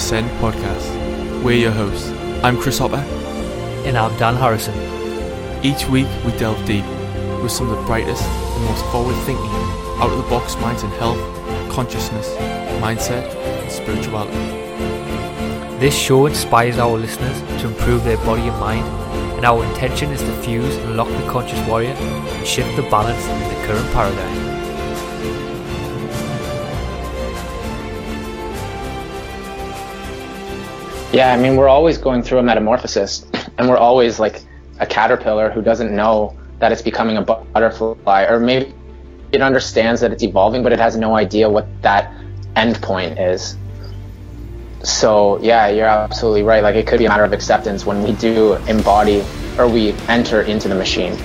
Welcome to the Ascend Podcast. We're your hosts. I'm Chris Hopper. And I'm Dan Harrison. Each week we delve deep with some of the brightest and most forward thinking, out of the box minds in health, consciousness, mindset, and spirituality. This show inspires our listeners to improve their body and mind, and our intention is to fuse and unlock the conscious warrior and shift the balance in the current paradigm. Yeah, I mean, we're always going through a metamorphosis, and we're always like a caterpillar who doesn't know that it's becoming a butterfly, or maybe it understands that it's evolving, but it has no idea what that end point is. So, yeah, you're absolutely right. Like, it could be a matter of acceptance when we do embody or we enter into the machine.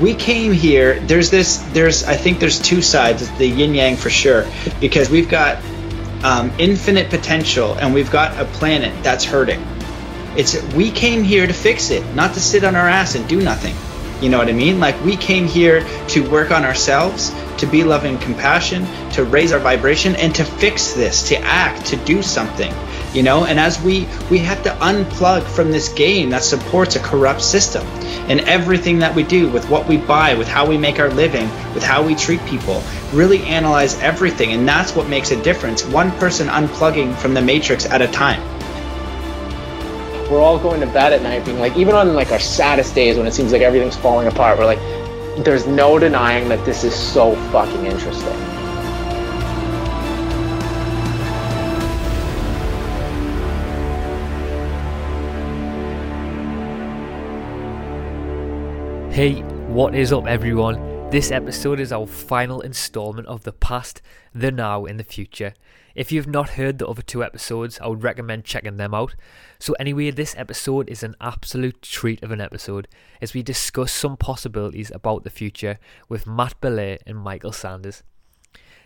we came here there's this there's i think there's two sides the yin yang for sure because we've got um, infinite potential and we've got a planet that's hurting. It's we came here to fix it not to sit on our ass and do nothing. You know what i mean? Like we came here to work on ourselves to be loving compassion to raise our vibration and to fix this to act to do something you know? And as we we have to unplug from this game that supports a corrupt system and everything that we do with what we buy with how we make our living with how we treat people really analyze everything. And that's what makes a difference one person unplugging from the matrix at a time. We're all going to bed at night being like, even on like our saddest days when it seems like everything's falling apart, we're like, there's no denying that this is so fucking interesting. Hey, what is up, everyone? This episode is our final installment of the past, the now, and the future. If you've not heard the other two episodes, I would recommend checking them out. So, anyway, this episode is an absolute treat of an episode as we discuss some possibilities about the future with Matt Belair and Michael Sanders.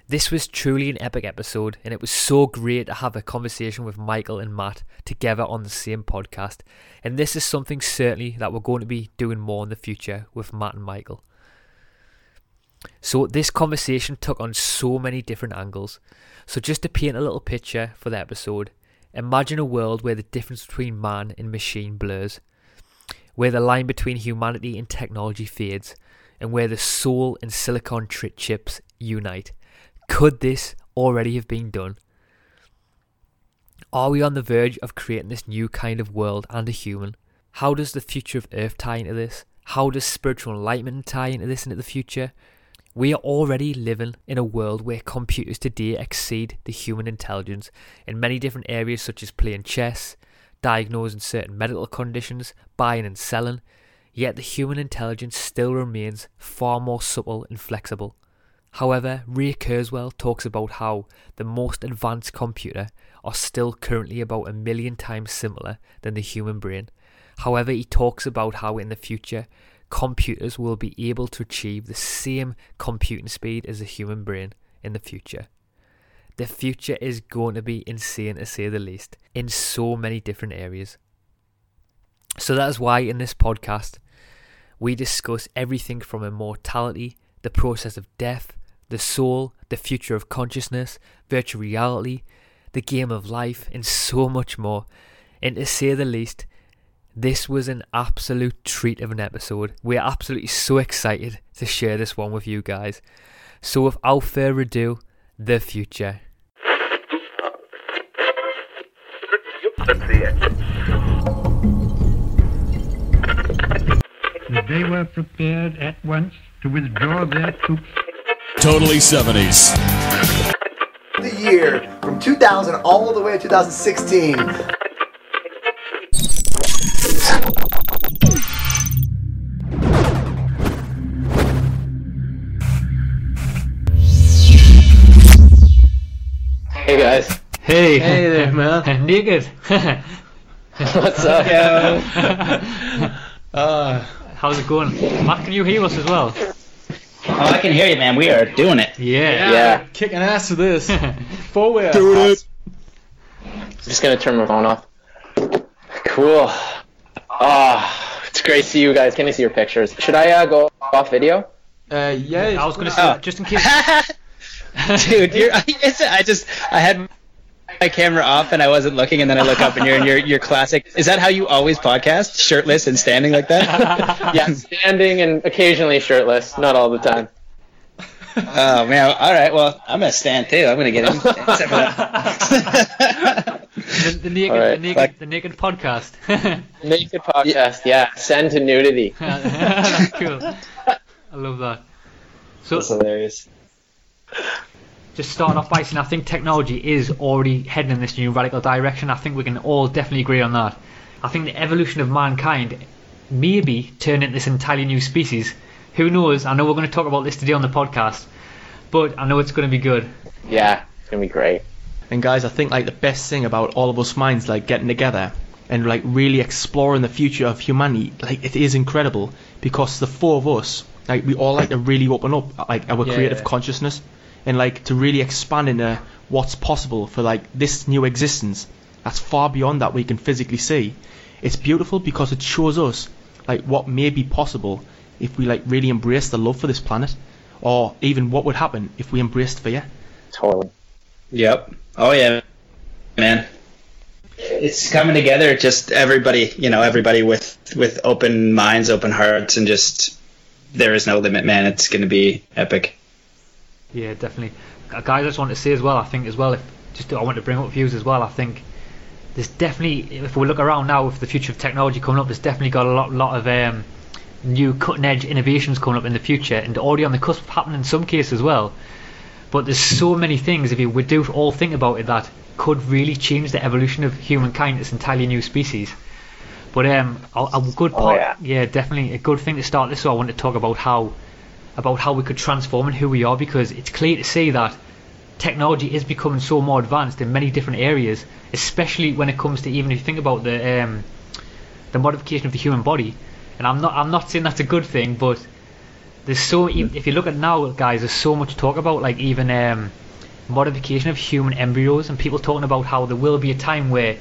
This was truly an epic episode, and it was so great to have a conversation with Michael and Matt together on the same podcast. And this is something certainly that we're going to be doing more in the future with Matt and Michael. So, this conversation took on so many different angles. So, just to paint a little picture for the episode, imagine a world where the difference between man and machine blurs, where the line between humanity and technology fades, and where the soul and silicon tri- chips unite. Could this already have been done? Are we on the verge of creating this new kind of world and a human? How does the future of Earth tie into this? How does spiritual enlightenment tie into this into the future? We are already living in a world where computers today exceed the human intelligence in many different areas such as playing chess, diagnosing certain medical conditions, buying and selling, yet the human intelligence still remains far more subtle and flexible. However, Ray Kurzweil talks about how the most advanced computer are still currently about a million times similar than the human brain. However, he talks about how in the future computers will be able to achieve the same computing speed as the human brain in the future. The future is going to be insane to say the least in so many different areas. So that is why in this podcast we discuss everything from immortality, the process of death, the soul, the future of consciousness, virtual reality, the game of life, and so much more. And to say the least, this was an absolute treat of an episode. We're absolutely so excited to share this one with you guys. So, without further ado, the future. They were prepared at once to withdraw their troops Totally 70s. the year from 2000 all the way to 2016. Hey guys, Hey, Hey there, man. naked. what's up? Uh, How's it going? Matt, can you hear us as well? Oh i can hear you man we are doing it Yeah. Yeah. Kicking ass with this. Forward. Just gonna turn my phone off. Cool. Ah, it's great to see you guys. Can I see your pictures? Should I uh, go off video? Uh, yeah. I was going to uh, say, just in case. dude, you're, I just I had my camera off and I wasn't looking, and then I look up and you're in your your classic. Is that how you always podcast, shirtless and standing like that? yeah, standing and occasionally shirtless, not all the time. Oh man! All right, well I'm gonna stand too. I'm gonna get in. The, the naked, Alright, the naked, like- the naked podcast. Naked podcast, yeah. Send to nudity. Cool. I love that. So, That's hilarious. Just starting off by saying, I think technology is already heading in this new radical direction. I think we can all definitely agree on that. I think the evolution of mankind maybe turn into this entirely new species. Who knows? I know we're going to talk about this today on the podcast, but I know it's going to be good. Yeah, it's gonna be great. And guys, I think like the best thing about all of us minds like getting together and like really exploring the future of humanity, like it is incredible because the four of us, like we all like to really open up like our Yeah. creative consciousness and like to really expand into what's possible for like this new existence that's far beyond that we can physically see. It's beautiful because it shows us like what may be possible if we like really embrace the love for this planet or even what would happen if we embraced fear. Totally. Yep. Oh yeah, man. It's coming together. Just everybody, you know, everybody with with open minds, open hearts, and just there is no limit, man. It's gonna be epic. Yeah, definitely. Guys, I just want to say as well, I think as well, if just I want to bring up views as well, I think there's definitely, if we look around now with the future of technology coming up, there's definitely got a lot, lot of um, new cutting edge innovations coming up in the future and already on the cusp of happening in some cases as well. But there's so many things, if you would do all think about it, that could really change the evolution of humankind. It's entirely new species. But um, a, a good Oh, part, yeah. definitely a good thing to start this. So I want to talk about how about how we could transform and who we are because it's clear to see that technology is becoming so more advanced in many different areas, especially when it comes to even if you think about the um, the modification of the human body. And I'm not I'm not saying that's a good thing, but there's so if you look at now, guys, there's so much talk about like even um, modification of human embryos and people talking about how there will be a time where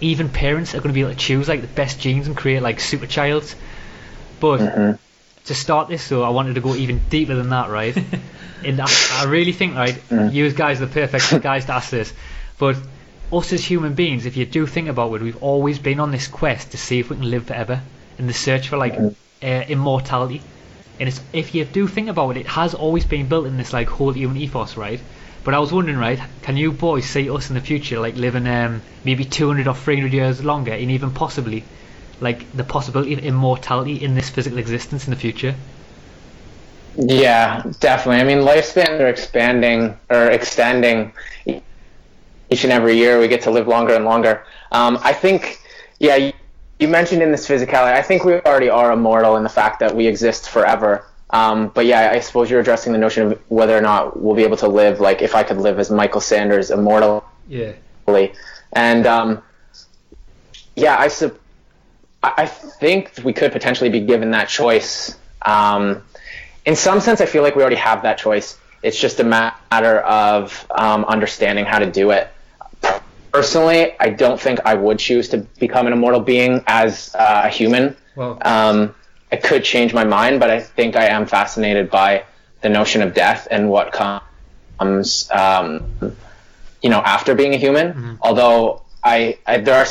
even parents are going to be able to choose like the best genes and create like super childs. But Mhm. To start this, though, I wanted to go even deeper than that, right? and I, I really think, right, Mm. you guys are the perfect guys to ask this. But us as human beings, if you do think about it, we've always been on this quest to see if we can live forever in the search for like Mhm. uh, immortality. And it's, if you do think about it, it has always been built in this like whole human ethos, right? But I was wondering, right, can you boys see us in the future like living um, maybe 200 or 300 years longer, and even possibly like the possibility of immortality in this physical existence in the future? Yeah, definitely. I mean, lifespans are expanding or extending each and every year. We get to live longer and longer. Um, I think, yeah, you, you mentioned in this physicality, I think we already are immortal in the fact that we exist forever. Um, but yeah, I suppose you're addressing the notion of whether or not we'll be able to live, like if I could live as Michael Sanders immortal Yeah. And um, yeah, I sup- I I think we could potentially be given that choice. Um, in some sense, I feel like we already have that choice. It's just a matter of um, understanding how to do it. Personally, I don't think I would choose to become an immortal being as uh, a human. Well, Um, it could change my mind, but I think I am fascinated by the notion of death and what comes, um, you know, after being a human. Although I, I, there are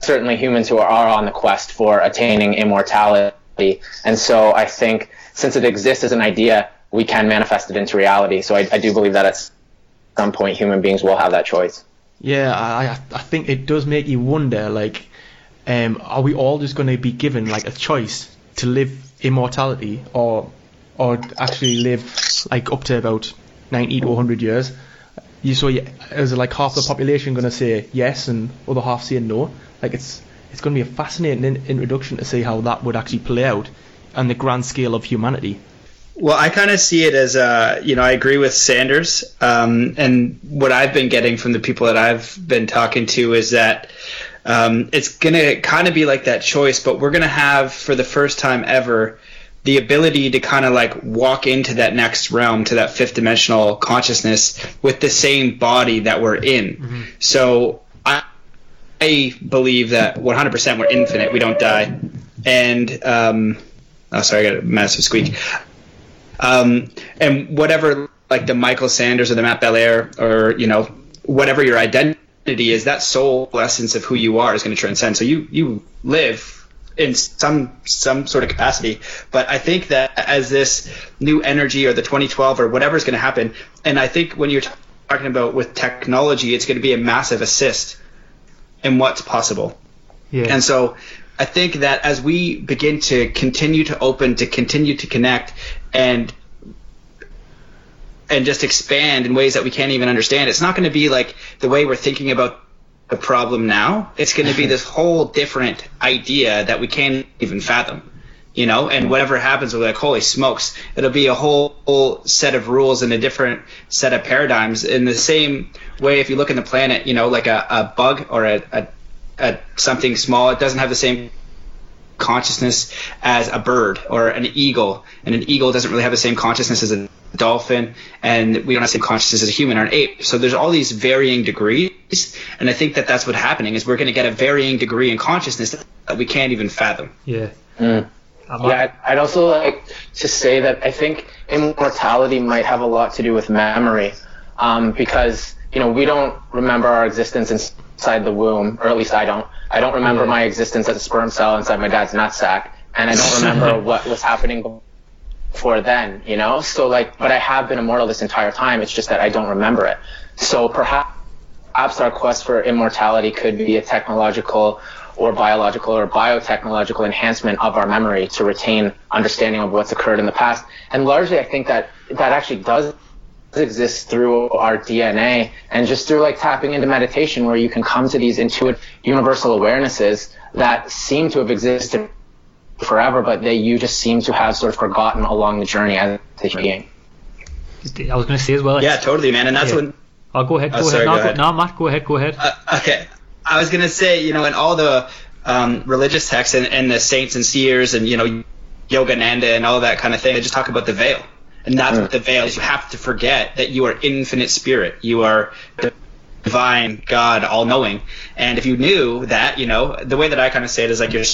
certainly humans who are on the quest for attaining immortality, and so I think since it exists as an idea, we can manifest it into reality. So I, I do believe that at some point human beings will have that choice. Yeah, I I think it does make you wonder, like, um, are we all just going to be given like a choice to live immortality, or or actually live like up to about ninety to one hundred years? You you, is it like half the population going to say yes and other half saying no? Like it's it's going to be a fascinating in- introduction to see how that would actually play out on the grand scale of humanity. Well, I kind of see it as uh, you know, I agree with Sanders, um, and what I've been getting from the people that I've been talking to is that um, it's gonna kind of be like that choice, but we're gonna have for the first time ever the ability to kind of like walk into that next realm, to that fifth dimensional consciousness with the same body that we're in. So I, I believe that 100% we're infinite, we don't die, and um, oh, sorry, I got a massive squeak um, and whatever like the Michael Sanders or the Matt Belair or you know whatever your identity is, that soul essence of who you are is going to transcend. So you you live in some some sort of capacity. But I think that as this new energy or the 2012 or whatever is going to happen, and I think when you're talking about with technology, it's going to be a massive assist in what's possible. Yeah. And so I think that as we begin to continue to open, to continue to connect, and and just expand in ways that we can't even understand, it's not going to be like the way we're thinking about the problem now. It's going to be this whole different idea that we can't even fathom. You know, and whatever happens, we're like, holy smokes, it'll be a whole, whole set of rules and a different set of paradigms. In the same way, if you look in the planet, you know, like a, a bug or a, a, a something small, it doesn't have the same consciousness as a bird or an eagle, and an eagle doesn't really have the same consciousness as a dolphin, and we don't have the same consciousness as a human or an ape. So there's all these varying degrees, and I think that that's what's happening is we're going to get a varying degree in consciousness that we can't even fathom. Yeah. Mm. Yeah, I'd- I'd also like to say that I think immortality might have a lot to do with memory, um, because you know we don't remember our existence inside the womb, or at least I don't. I don't remember my existence as a sperm cell inside my dad's nutsack, and I don't remember what was happening before then. You know, so like, but I have been immortal this entire time. It's just that I don't remember it. So perhaps our quest for immortality could be a technological or biological or biotechnological enhancement of our memory to retain understanding of what's occurred in the past. And largely, I think that that actually does exist through our DNA and just through like tapping into meditation where you can come to these intuitive universal awarenesses that seem to have existed forever, but that you just seem to have sort of forgotten along the journey as a human being. I was going to say as well. Yeah, totally, man. And that's Yeah. when Oh, go ahead. Go Oh, ahead. sorry, no, go go- ahead. no, Matt, go ahead. Go ahead. Uh, okay. I was gonna say, you know, in all the um, religious texts and, and the saints and seers and you know, Yogananda and all that kind of thing, they just talk about the veil, and that's what the veil is. You have to forget that you are infinite spirit. You are divine, God, all knowing. And if you knew that, you know, the way that I kind of say it is like you're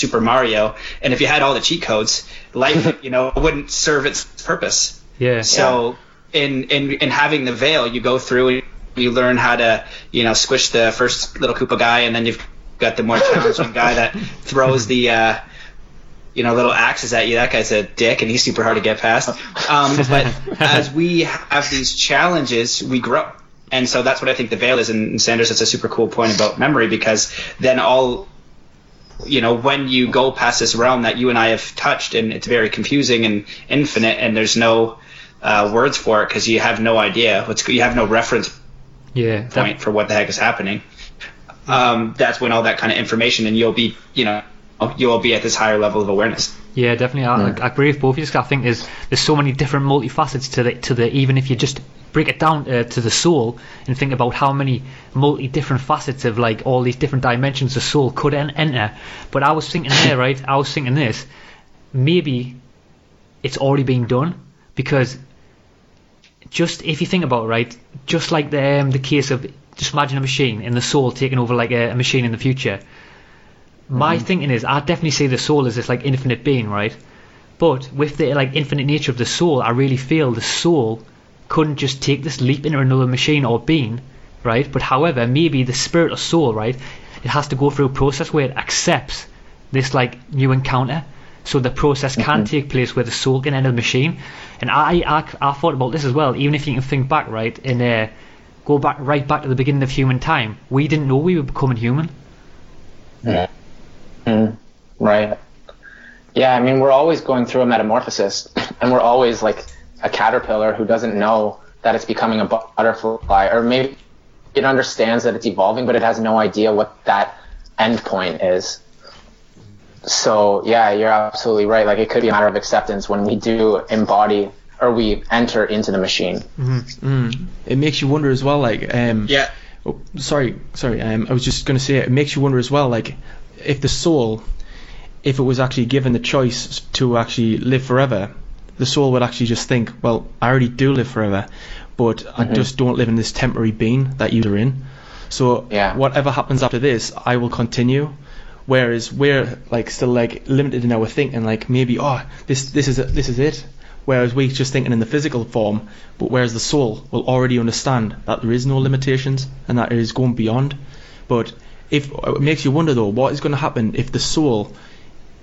Super Mario, and if you had all the cheat codes, life, you know, wouldn't serve its purpose. Yeah. So in, in in having the veil, you go through and you learn how to you know squish the first little Koopa guy, and then you've got the more challenging guy that throws the uh, you know little axes at you. That guy's a dick, and he's super hard to get past. Um, but as we have these challenges, we grow. And so that's what I think the veil is. And Sanders, that's a super cool point about memory because then all you know, when you go past this realm that you and I have touched, and it's very confusing and infinite, and there's no uh, words for it because you have no idea what's you have no reference Yeah. that- point for what the heck is happening. Um, that's when all that kind of information, and you'll be, you know, you'll be at this higher level of awareness. Yeah, definitely. I, I agree with both of you. I think there's there's so many different multifacets to the to the even if you just break it down uh, to the soul and think about how many multi different facets of like all these different dimensions the soul could en- enter. But I was thinking there, right? I was thinking this. Maybe it's already been done because just if you think about it, right, just like the um, the case of just imagine a machine and the soul taking over like a, a machine in the future. My thinking is, I definitely see the soul as this like infinite being, right? But with the like infinite nature of the soul, I really feel the soul couldn't just take this leap into another machine or being, right? But however, maybe the spirit or soul, right, it has to go through a process where it accepts this like new encounter. So the process can take place where the soul can enter the machine. And I, I, I thought about this as well. Even if you can think back, right, and uh, go back right back to the beginning of human time, we didn't know we were becoming human. Mm, right. Yeah, I mean, we're always going through a metamorphosis, and we're always like a caterpillar who doesn't know that it's becoming a butterfly, or maybe it understands that it's evolving, but it has no idea what that end point is. So, yeah, you're absolutely right. Like, it could be a matter of acceptance when we do embody or we enter into the machine. Mm. It makes you wonder as well, like, um, Yeah. Oh, sorry, sorry. Um, I was just going to say it makes you wonder as well, like if the soul, if it was actually given the choice to actually live forever, the soul would actually just think, well, I already do live forever, but I mm-hmm. just don't live in this temporary being that you're in. So Yeah. whatever happens after this, I will continue. Whereas we're like still like limited in our thinking, like maybe oh this this is it, this is it. Whereas we're just thinking in the physical form, but whereas the soul will already understand that there is no limitations and that it is going beyond. But if it makes you wonder though, what is going to happen if the soul,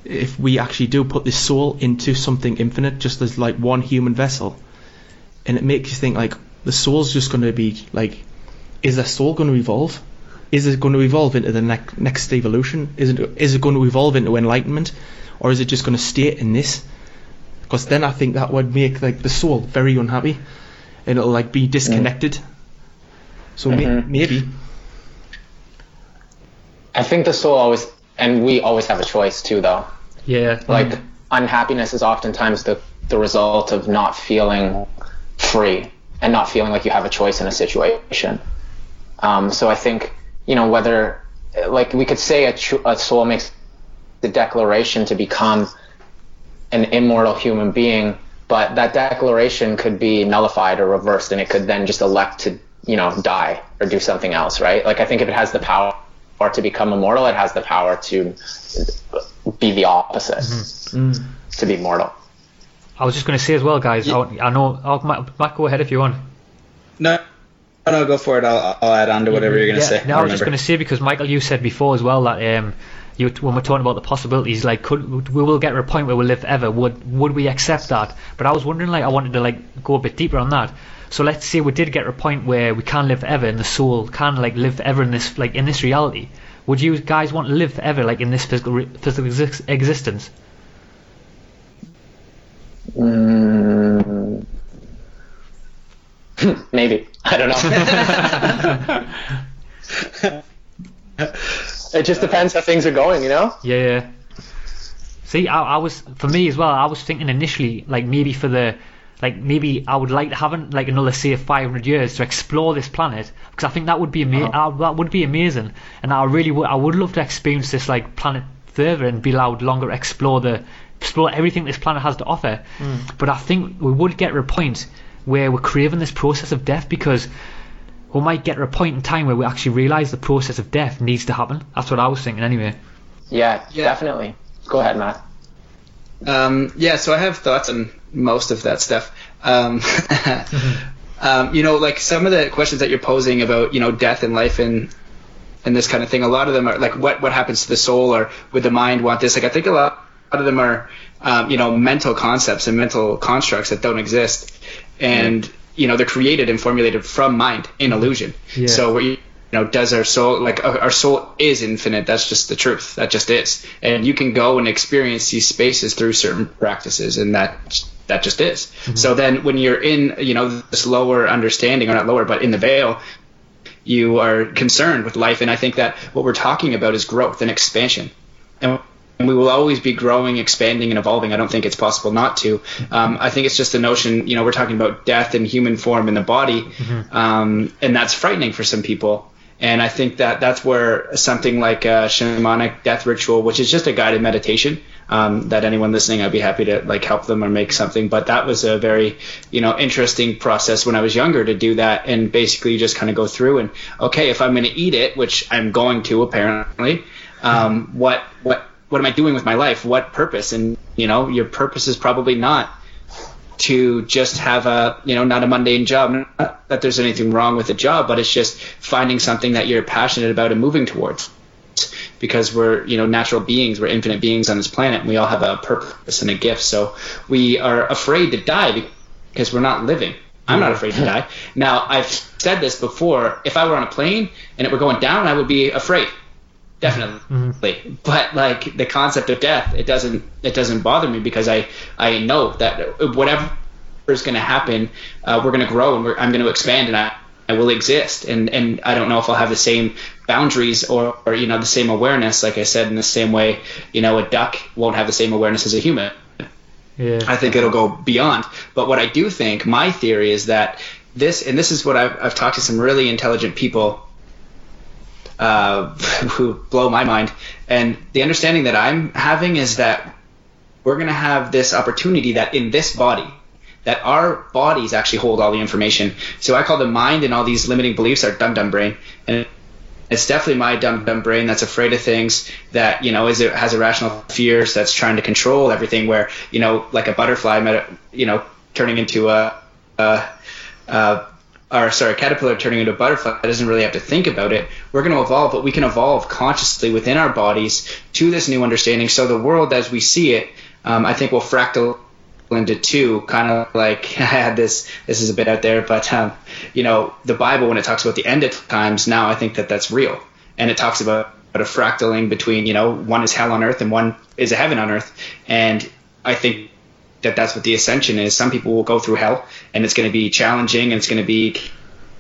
if we actually do put this soul into something infinite, just as like one human vessel, and it makes you think like the soul's just going to be like, is the soul going to evolve? Is it going to evolve into the ne- next evolution? Is it is it going to evolve into enlightenment, or is it just going to stay in this? Because then I think that would make like the soul very unhappy, and it'll like be disconnected. So may- Mhm. maybe I think the soul always, and we always have a choice too, though. Yeah. Like unhappiness is oftentimes the the result of not feeling free and not feeling like you have a choice in a situation. Um, so I think you know whether like we could say a, tr- a soul makes the declaration to become an immortal human being, but that declaration could be nullified or reversed, and it could then just elect to you know die or do something else, right? Like I think if it has the power or to become immortal, it has the power to be the opposite, to be mortal. I was just going to say as well, guys. I, I know. I'll, Matt, Matt, go ahead if you want. No, no, go for it. I'll, I'll add on to whatever you're gonna yeah, say. No, I'll I was just going to say because Michael, you said before as well that um, you when we're talking about the possibilities, like could we will get to a point where we'll live ever? Would would we accept that? But I was wondering, like, I wanted to like go a bit deeper on that. So let's say we did get to a point where we can't live forever, and the soul can like live forever in this like in this reality. Would you guys want to live forever, like in this physical re- physical exis- existence? Mm. Maybe I don't know. it just depends how things are going, you know. Yeah. yeah. See, I, I was for me as well. I was thinking initially, like maybe for the, like maybe I would like to have an, like another say 500 years to explore this planet because I think that would be ama- uh, that would be amazing, and I really would I would love to experience this like planet further and be allowed longer to explore the explore everything this planet has to offer. But I think we would get to a point where we're craving this process of death because we might get to a point in time where we actually realise the process of death needs to happen. That's what I was thinking anyway. Yeah, Yeah. definitely. Go ahead, Matt. Um, yeah, so I have thoughts on most of that stuff. Um, um, you know, like some of the questions that you're posing about, you know, death and life and and this kind of thing. A lot of them are like, what what happens to the soul, or would the mind want this? Like, I think a lot, a lot of them are, um, you know, mental concepts and mental constructs that don't exist, and you know, they're created and formulated from mind in illusion. Yeah. So we you know, does our soul like our our soul is infinite? That's just the truth. That just is. And you can go and experience these spaces through certain practices, and that that just is. So then, when you're in, you know, this lower understanding, or not lower, but in the veil, you are concerned with life. And I think that what we're talking about is growth and expansion. And and we will always be growing, expanding, and evolving. I don't think it's possible not to. Um, I think it's just the notion, you know, we're talking about death in human form in the body, um, and that's frightening for some people. And I think that that's where something like a shamanic death ritual, which is just a guided meditation, um, that anyone listening, I'd be happy to like help them or make something. But that was a very, you know, interesting process when I was younger to do that and basically just kind of go through and okay, if I'm going to eat it, which I'm going to apparently, um, what what what am I doing with my life? What purpose? And you know, your purpose is probably not to just have a you know not a mundane job. Not that there's anything wrong with a job, but it's just finding something that you're passionate about and moving towards. Because we're you know natural beings, we're infinite beings on this planet, and we all have a purpose and a gift. So we are afraid to die because we're not living. I'm not afraid to die. Now I've said this before. If I were on a plane and it were going down, I would be afraid definitely but like the concept of death it doesn't it doesn't bother me because i i know that whatever is going to happen uh, we're going to grow and we're, i'm going to expand and i I will exist, and and I don't know if I'll have the same boundaries or, or you know the same awareness. Like I said, in the same way, you know, a duck won't have the same awareness as a human. Yeah. I think it'll go beyond. But what I do think, my theory is that this, and this is what I've, I've talked to some really intelligent people uh, who blow my mind. And the understanding that I'm having is that we're going to have this opportunity that in this body, that our bodies actually hold all the information. So I call the mind and all these limiting beliefs our dum dum brain. And it's definitely my dumb dumb brain that's afraid of things that you know is it has irrational fears that's trying to control everything where you know like a butterfly you know turning into a, a, a or sorry, caterpillar turning into a butterfly doesn't really have to think about it. We're going to evolve, but we can evolve consciously within our bodies to this new understanding. So the world as we see it, um, I think will fractal into two, kind of like I had this. This is a bit out there, but um, you know, the Bible when it talks about the end of times, now I think that that's real, and it talks about a fractaling between you know one is hell on earth and one is a heaven on earth, and I think that that's what the ascension is. Some people will go through hell, and it's going to be challenging, and it's going to be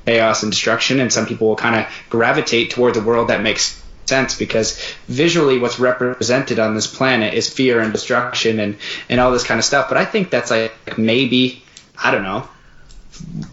chaos and destruction, and some people will kind of gravitate toward the world that makes sense because visually what's represented on this planet is fear and destruction and, and all this kind of stuff. But I think that's like maybe, I don't know,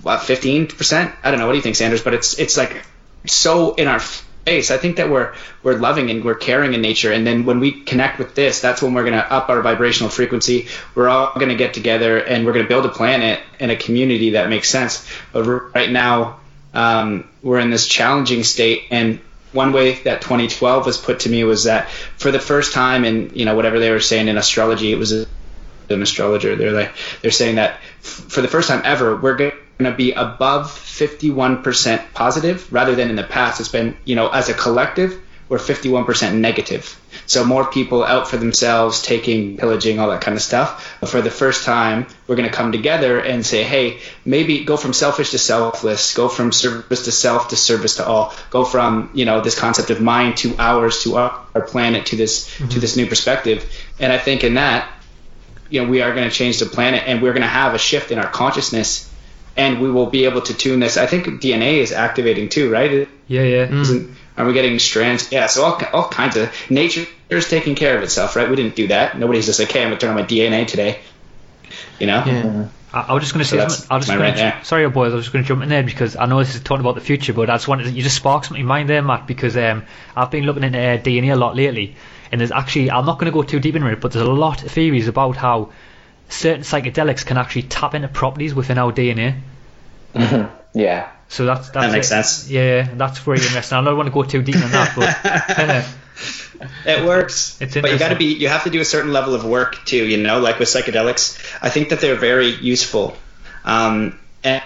what, 15%? I don't know. What do you think, Sanders? But it's, it's like so in our face. I think that we're, we're loving and we're caring in nature. And then when we connect with this, that's when we're going to up our vibrational frequency. We're all going to get together and we're going to build a planet and a community that makes sense. But right now, um, we're in this challenging state and one way that 2012 was put to me was that for the first time in you know whatever they were saying in astrology, it was an astrologer. They're like they're saying that f- for the first time ever, we're going to be above 51% positive rather than in the past. It's been you know as a collective we're 51% negative. So more people out for themselves, taking, pillaging, all that kind of stuff. But for the first time, we're going to come together and say, hey, maybe go from selfish to selfless, go from service to self to service to all, go from you know this concept of mind to ours to our, our planet to this mm-hmm. to this new perspective. And I think in that, you know, we are going to change the planet, and we're going to have a shift in our consciousness and we will be able to tune this. I think DNA is activating too, right? Yeah, yeah. Mm. Are we getting strands? Yeah, so all, all kinds of nature is taking care of itself, right? We didn't do that. Nobody's just like, hey, I'm gonna turn on my DNA today. You know? Yeah. I, I was just going to say, so I was just going to, sorry, boys, I was just going to jump in there because I know this is talking about the future, but I just wanted you just spark something in mind there, Matt, because um, I've been looking into uh, DNA a lot lately, and there's actually I'm not going to go too deep into it, but there's a lot of theories about how certain psychedelics can actually tap into properties within our DNA. Mm-hmm. Yeah. So that's, that's that makes it. sense. Yeah, that's very interesting. I don't want to go too deep on that, but it works. It's but you got to be you have to do a certain level of work too. You know, like with psychedelics, I think that they're very useful. Um, and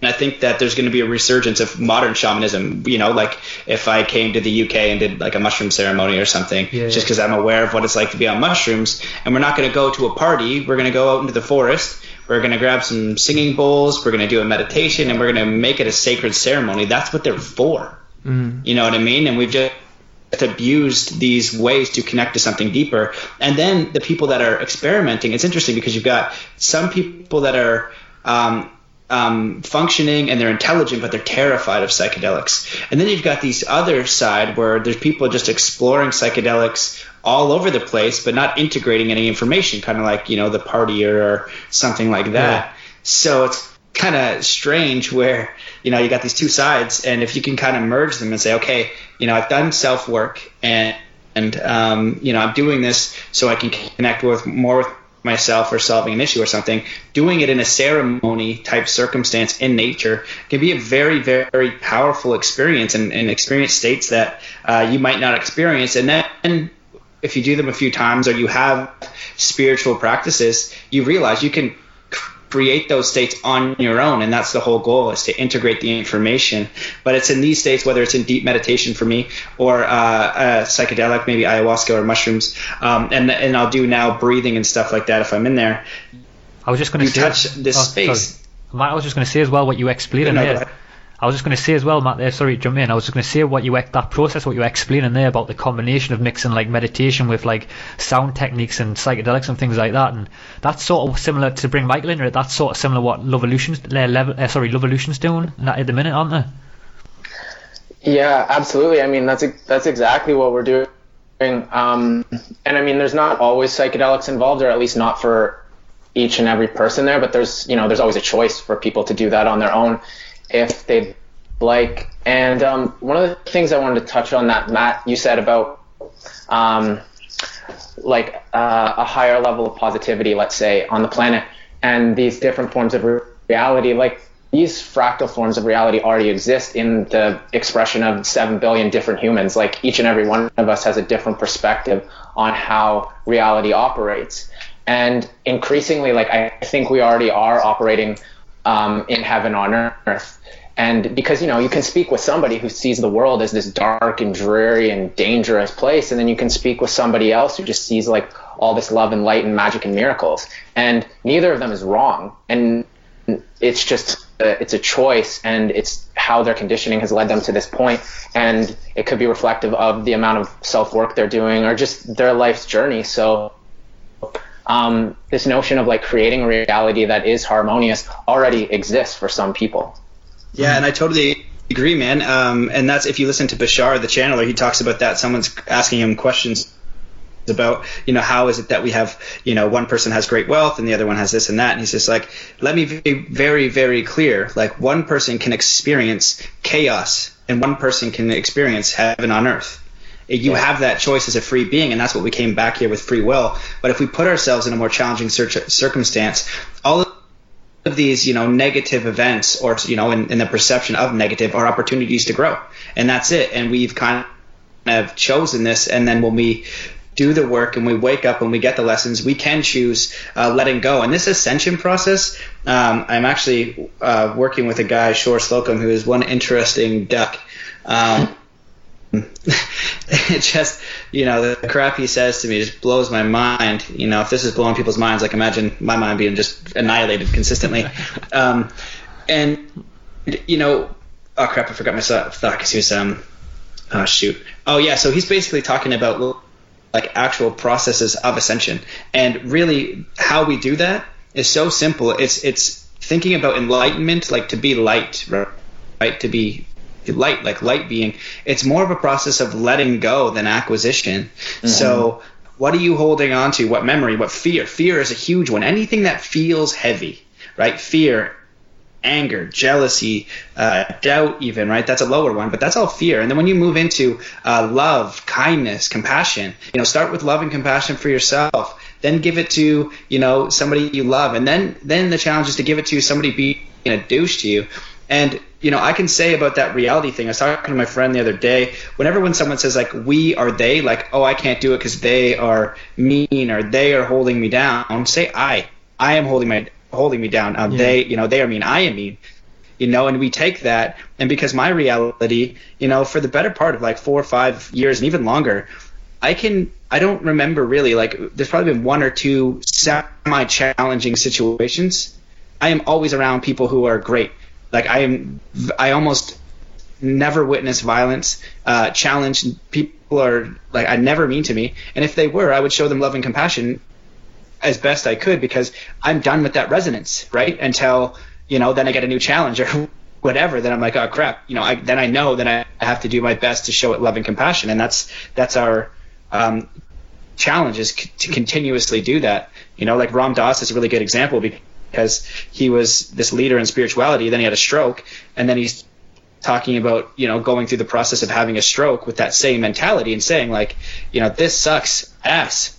I think that there's going to be a resurgence of modern shamanism. You know, like if I came to the UK and did like a mushroom ceremony or something, yeah, just because I'm aware of what it's like to be on mushrooms, and we're not going to go to a party. We're going to go out into the forest we're going to grab some singing bowls. We're going to do a meditation, and we're going to make it a sacred ceremony. That's what they're for. Mm. You know what I mean? And we've just abused these ways to connect to something deeper. And then the people that are experimenting, it's interesting because you've got some people that are um, um, functioning and they're intelligent, but they're terrified of psychedelics. And then you've got these other side where there's people just exploring psychedelics all over the place, but not integrating any information, kind of like you know the partier or something like that. Yeah. So it's kind of strange where you know you got these two sides, and if you can kind of merge them and say, okay, you know, I've done self work and and um, you know I'm doing this so I can connect with more with myself or solving an issue or something, doing it in a ceremony type circumstance in nature can be a very, very powerful experience and, and experience states that uh, you might not experience. And then if you do them a few times or you have spiritual practices, you realize you can create those states on your own and that's the whole goal is to integrate the information. But it's in these states whether it's in deep meditation for me or uh, psychedelic maybe ayahuasca or mushrooms um, and and I'll do now breathing and stuff like that if I'm in there. I was just going to touch this oh, space. Sorry. I was just going to say as well what you explained no, I was just going to say as well, Matt. There, sorry, jump in. I was just going to say what you that process, what you were explaining there about the combination of mixing like meditation with like sound techniques and psychedelics and things like that, and that's sort of similar to bring Michael into it. That's sort of similar what Love Evolution's uh, level, uh, sorry, Love Evolution's doing at the minute, aren't they? Yeah, absolutely. I mean, that's that's exactly what we're doing. Um, and I mean, there's not always psychedelics involved, or at least not for each and every person there. But there's you know, there's always a choice for people to do that on their own if they'd like. And um, one of the things I wanted to touch on that Matt you said about um, like uh, a higher level of positivity, let's say, on the planet, and these different forms of reality. Like these fractal forms of reality already exist in the expression of 7 billion different humans. Like each and every one of us has a different perspective on how reality operates. And increasingly, like I think we already are operating um, in heaven on earth. And because, you know, you can speak with somebody who sees the world as this dark and dreary and dangerous place, and then you can speak with somebody else who just sees like all this love and light and magic and miracles. And neither of them is wrong. And it's just it's a choice and it's how their conditioning has led them to this point and it could be reflective of the amount of self work they're doing or just their life's journey so um, this notion of like creating a reality that is harmonious already exists for some people. Yeah and i totally agree man. Um, and that's if you listen to bashar the channeler he talks about that. Someone's asking him questions about you know how is it that we have you know one person has great wealth and the other one has this and that. And he's just like let me be very very clear. Like one person can experience chaos and one person can experience heaven on earth you yeah. have that choice as a free being and that's what we came back here with free will but if we put ourselves in a more challenging circumstance all of these you know negative events or you know in, in the perception of negative are opportunities to grow and that's it and we've kind of chosen this and then when we do the work and we wake up and we get the lessons, we can choose uh, letting go. And this ascension process, um, I'm actually uh, working with a guy, Shore Slocum, who is one interesting duck. Um, it just, you know, the crap he says to me just blows my mind. You know, if this is blowing people's minds, like imagine my mind being just annihilated consistently. Um, and, you know, oh crap, I forgot my thought because he was, um, oh shoot. Oh yeah, so he's basically talking about like actual processes of ascension. And really, how we do that is so simple. It's it's thinking about enlightenment, like to be light, right? right? To be light, like light being. It's more of a process of letting go than acquisition. Mm-hmm. So. What are you holding on to? What memory? What fear? Fear is a huge one. Anything that feels heavy, right? Fear, anger, jealousy, uh, doubt, even, right? That's a lower one, but that's all fear. And then when you move into uh, love, kindness, compassion, you know, start with love and compassion for yourself. Then give it to, you know, somebody you love. And then, then the challenge is to give it to somebody being a douche to you. And, you know, I can say about that reality thing. I was talking to my friend the other day. Whenever when someone says like we are they, like, oh, I can't do it because they are mean or they are holding me down, say I. I am holding my holding me down. Um, yeah. They, you know, they are mean. I am mean. You know, and we take that, and because my reality, you know, for the better part of like four or five years and even longer, I can, I don't remember really. Like, there's probably been one or two semi-challenging situations. I am always around people who are great. Like, I am, I almost never witness violence, uh, challenge. People are like, I never mean to me, and if they were, I would show them love and compassion as best I could because I'm done with that resonance, right? Until you know, then I get a new challenge or whatever. Then I'm like, oh crap, you know. I, then I know that I have to do my best to show it love and compassion, and that's that's our um, challenge is c- to continuously do that. You know, like Ram Dass is a really good example because he was this leader in spirituality. Then he had a stroke, and then he's talking about you know going through the process of having a stroke with that same mentality and saying like, you know, this sucks ass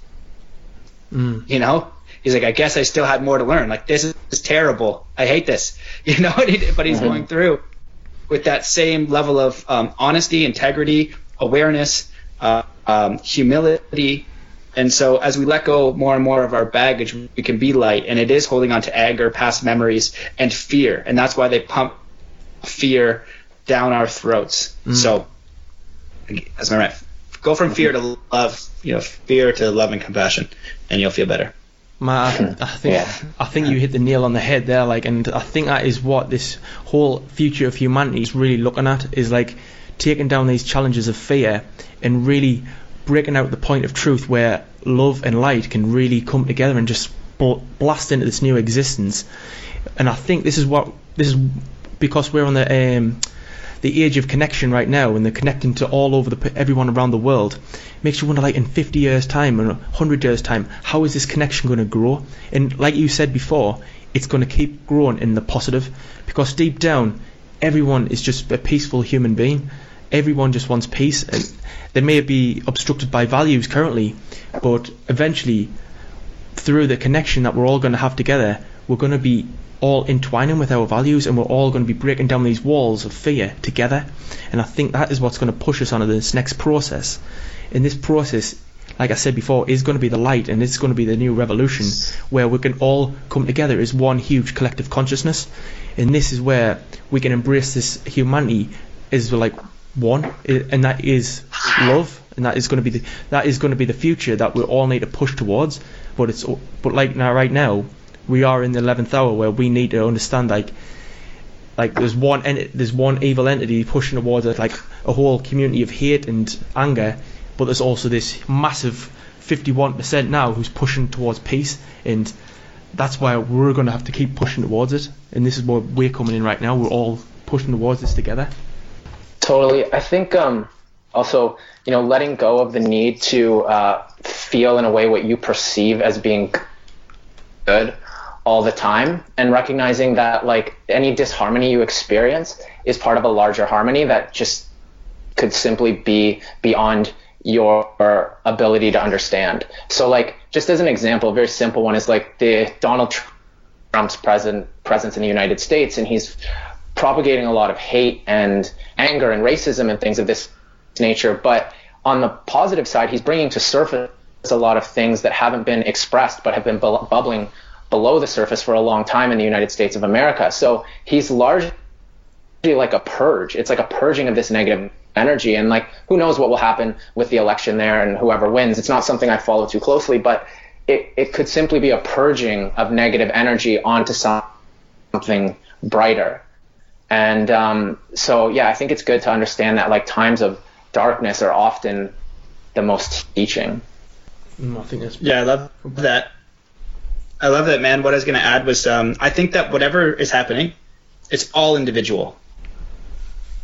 Mm. You know, he's like, I guess I still had more to learn. Like this is terrible. I hate this. You know, but he's mm-hmm. going through with that same level of um, honesty, integrity, awareness, uh, um, humility. And so as we let go more and more of our baggage, we can be light. And it is holding on to anger, past memories, and fear. And that's why they pump fear down our throats. Mm. So, as my right, go from fear to love, you know, fear to love and compassion and you'll feel better. Man, I, I think yeah. I think you hit the nail on the head there. Like, and I think that is what this whole future of humanity is really looking at. Is like taking down these challenges of fear and really breaking out the point of truth where love and light can really come together and just blast into this new existence. And I think this is what this is because we're on the um, the age of connection right now, and they're connecting to all over the everyone around the world, makes you wonder, like in 50 years' time and 100 years' time, how is this connection going to grow? And like you said before, it's going to keep growing in the positive, because deep down, everyone is just a peaceful human being. Everyone just wants peace, and they may be obstructed by values currently, but eventually, through the connection that we're all going to have together, we're going to be all entwining with our values and we're all going to be breaking down these walls of fear together. And I think that is what's going to push us onto this next process. In this process, like I said before, is going to be the light and it's going to be the new revolution where we can all come together as one huge collective consciousness. And this is where we can embrace this humanity as like one, and that is love, and that is going to be the that is going to be the future that we all need to push towards. But it's but like now right now, we are in the eleventh hour where we need to understand like like there's one there's one evil entity pushing towards it, like a whole community of hate and anger, but there's also this massive 51% now who's pushing towards peace, and that's why we're going to have to keep pushing towards it. And this is where we're coming in right now. We're all pushing towards this together. Totally. I think um, also, you know, letting go of the need to uh, feel in a way what you perceive as being good all the time and recognizing that like any disharmony you experience is part of a larger harmony that just could simply be beyond your ability to understand. So like just as an example, a very simple one is like the Donald Trump's present presence in the United States and he's propagating a lot of hate and anger and racism and things of this nature. But on the positive side, he's bringing to surface a lot of things that haven't been expressed but have been bu- bubbling below the surface for a long time in the United States of America. So he's largely like a purge. It's like a purging of this negative energy. And like, who knows what will happen with the election there and whoever wins. It's not something I follow too closely, but it, it could simply be a purging of negative energy onto something brighter. And um, so, yeah, I think it's good to understand that like times of darkness are often the most teaching. Mm, I think that's Yeah, I love that. I love that, man. What I was going to add was um, I think that whatever is happening, it's all individual.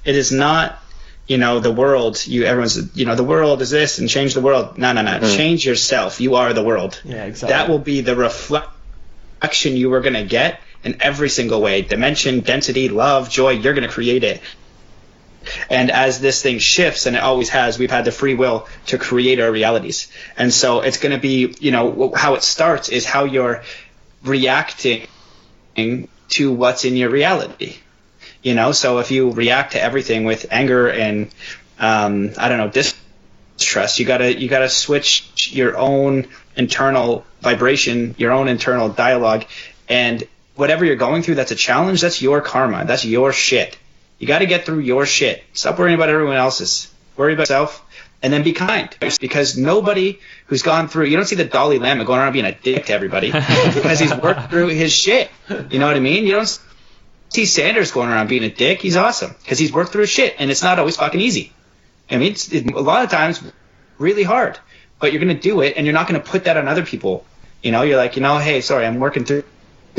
It is not, you know, the world. You everyone's, you know, the world is this and change the world. No, no, no. Mhm. Change yourself. You are the world. yeah, exactly. That will be the reflection you are going to get in every single way. Dimension, density, love, joy. You're going to create it. And as this thing shifts, and it always has, we've had the free will to create our realities. And so it's going to be, you know, how it starts is how you're reacting to what's in your reality. You know, so if you react to everything with anger and, um, I don't know, distrust, you gotta you gotta switch your own internal vibration, your own internal dialogue, and whatever you're going through that's a challenge, that's your karma, that's your shit. You got to get through your shit. Stop worrying about everyone else's. Worry about yourself, and then be kind. Because nobody who's gone through, you don't see the Dalai Lama going around being a dick to everybody because he's worked through his shit. You know what I mean? You don't see Sanders going around being a dick. He's awesome because he's worked through his shit, and it's not always fucking easy. I mean, it's it, a lot of times really hard, but you're going to do it, and you're not going to put that on other people. You know, you're like, you know, hey, sorry, I'm working through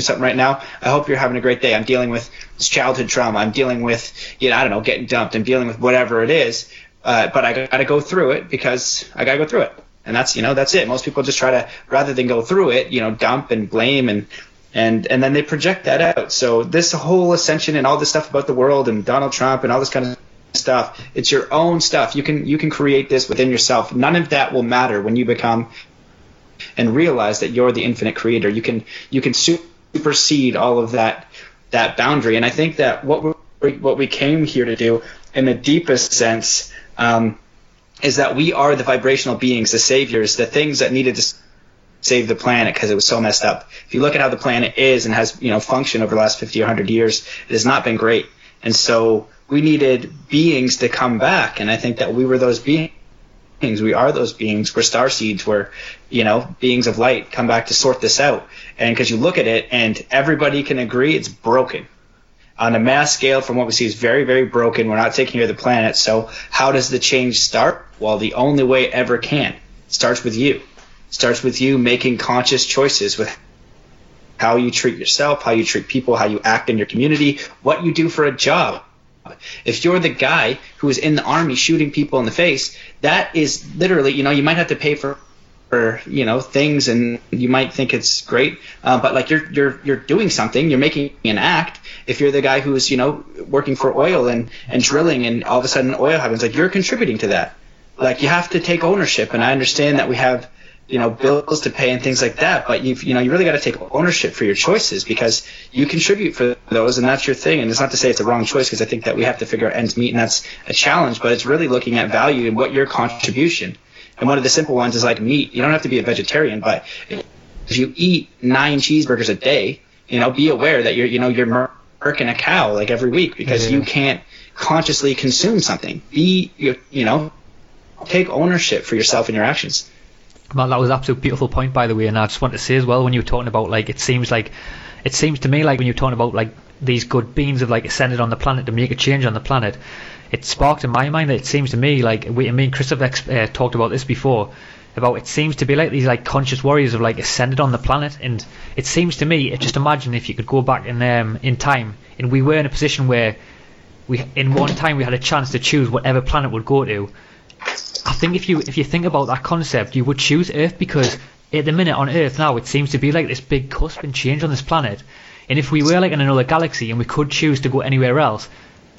something right now. I hope you're having a great day. I'm dealing with this childhood trauma. I'm dealing with, you know, I don't know, getting dumped. I'm dealing with whatever it is. Uh, but I got to go through it because I got to go through it. And that's, you know, that's it. Most people just try to, rather than go through it, you know, dump and blame and, and, and then they project that out. So this whole ascension and all this stuff about the world and Donald Trump and all this kind of stuff, it's your own stuff. You can, you can create this within yourself. None of that will matter when you become and realize that you're the infinite creator. You can, you can supersede all of that that boundary. And I think that what we what we came here to do, in the deepest sense, um, is that we are the vibrational beings, the saviors, the things that needed to save the planet because it was so messed up. If you look at how the planet is and has you know functioned over the last 50 or 100 years, it has not been great. And so we needed beings to come back, and I think that we were those beings beings. We are those beings. We're star seeds. We're, you know, beings of light come back to sort this out. And because you look at it and everybody can agree it's broken. On a mass scale, from what we see, is very, very broken. We're not taking care of the planet. So how does the change start? Well, the only way ever can starts with you. starts with you making conscious choices with how you treat yourself, how you treat people, how you act in your community, what you do for a job. If you're the guy who is in the army shooting people in the face, that is literally, you know, you might have to pay for, you know, things, and you might think it's great, uh, but like you're you're you're doing something, you're making an act. If you're the guy who's you know working for oil and and drilling, and all of a sudden oil happens, like you're contributing to that. Like you have to take ownership, and I understand that we have you know bills to pay and things like that. But you've you know you really got to take ownership for your choices because you contribute for those and that's your thing. And it's not to say it's a wrong choice because i think that we have to figure out ends meet and that's a challenge but it's really looking at value and what your contribution. And one of the simple ones is like meat. You don't have to be a vegetarian but if you eat nine cheeseburgers a day you know be aware that you're you know you're murking a cow like every week because Yeah. you can't consciously consume something. Be you, you know take ownership for yourself and your actions Well, that was an absolute beautiful point, by the way. And I just want to say as well, when you were talking about like, it seems like, it seems to me like when you're talking about like these good beings have like ascended on the planet to make a change on the planet, it sparked in my mind that it seems to me like we, me and Chris have ex- uh, talked about this before. About it seems to be like these like conscious warriors have like ascended on the planet, and it seems to me. Just imagine if you could go back in um, in time, and we were in a position where we in one time we had a chance to choose whatever planet we'd go to. I think if you if you think about that concept, you would choose Earth because at the minute on Earth now it seems to be like this big cusp and change on this planet. And if we were like in another galaxy and we could choose to go anywhere else,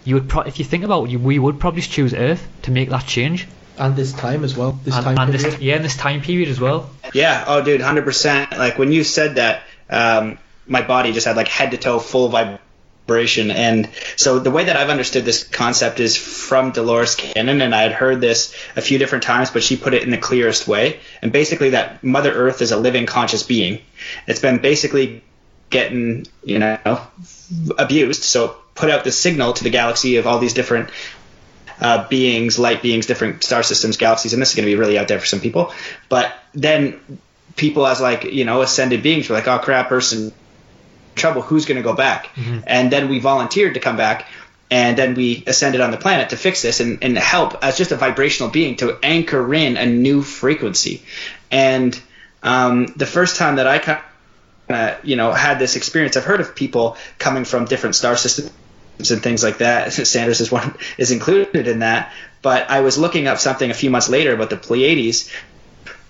you would pro- if you think about it, we would probably choose Earth to make that change. And this time as well. This and, time and period. this yeah, in this time period as well. Yeah. Oh, dude, hundred percent. Like when you said that, um, my body just had like head to toe full vibration, and so the way that I've understood this concept is from Dolores Cannon, and I had heard this a few different times, but she put it in the clearest way. And basically, that Mother Earth is a living, conscious being. It's been basically getting, you know, abused. So put out the signal to the galaxy of all these different uh, beings, light beings, different star systems, galaxies, and this is going to be really out there for some people. But then people, as like you know, ascended beings, were like, "Oh crap, person, trouble. Who's going to go back?" And then we volunteered to come back, and then we ascended on the planet to fix this and, and help as just a vibrational being to anchor in a new frequency. And um, the first time that I kind of, you know, had this experience, I've heard of people coming from different star systems and things like that. Sanders is one is included in that. But I was looking up something a few months later about the Pleiades,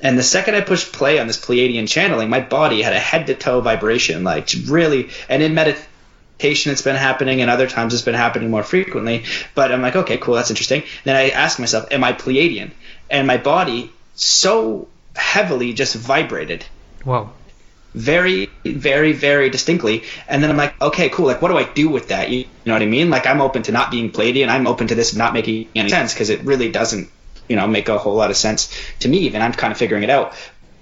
and the second I pushed play on this Pleiadian channeling, my body had a head to toe vibration, like really. And in meditation, it's been happening, and other times it's been happening more frequently. But I'm like, okay, cool, that's interesting. Then I asked myself, am I Pleiadian? And my body so heavily just vibrated Wow. very, very, very distinctly. And then I'm like, okay, cool. Like, what do I do with that? You, you know what I mean? Like, I'm open to not being Pleiadian. I'm open to this not making any sense because it really doesn't, you know, make a whole lot of sense to me. Even I'm kind of figuring it out.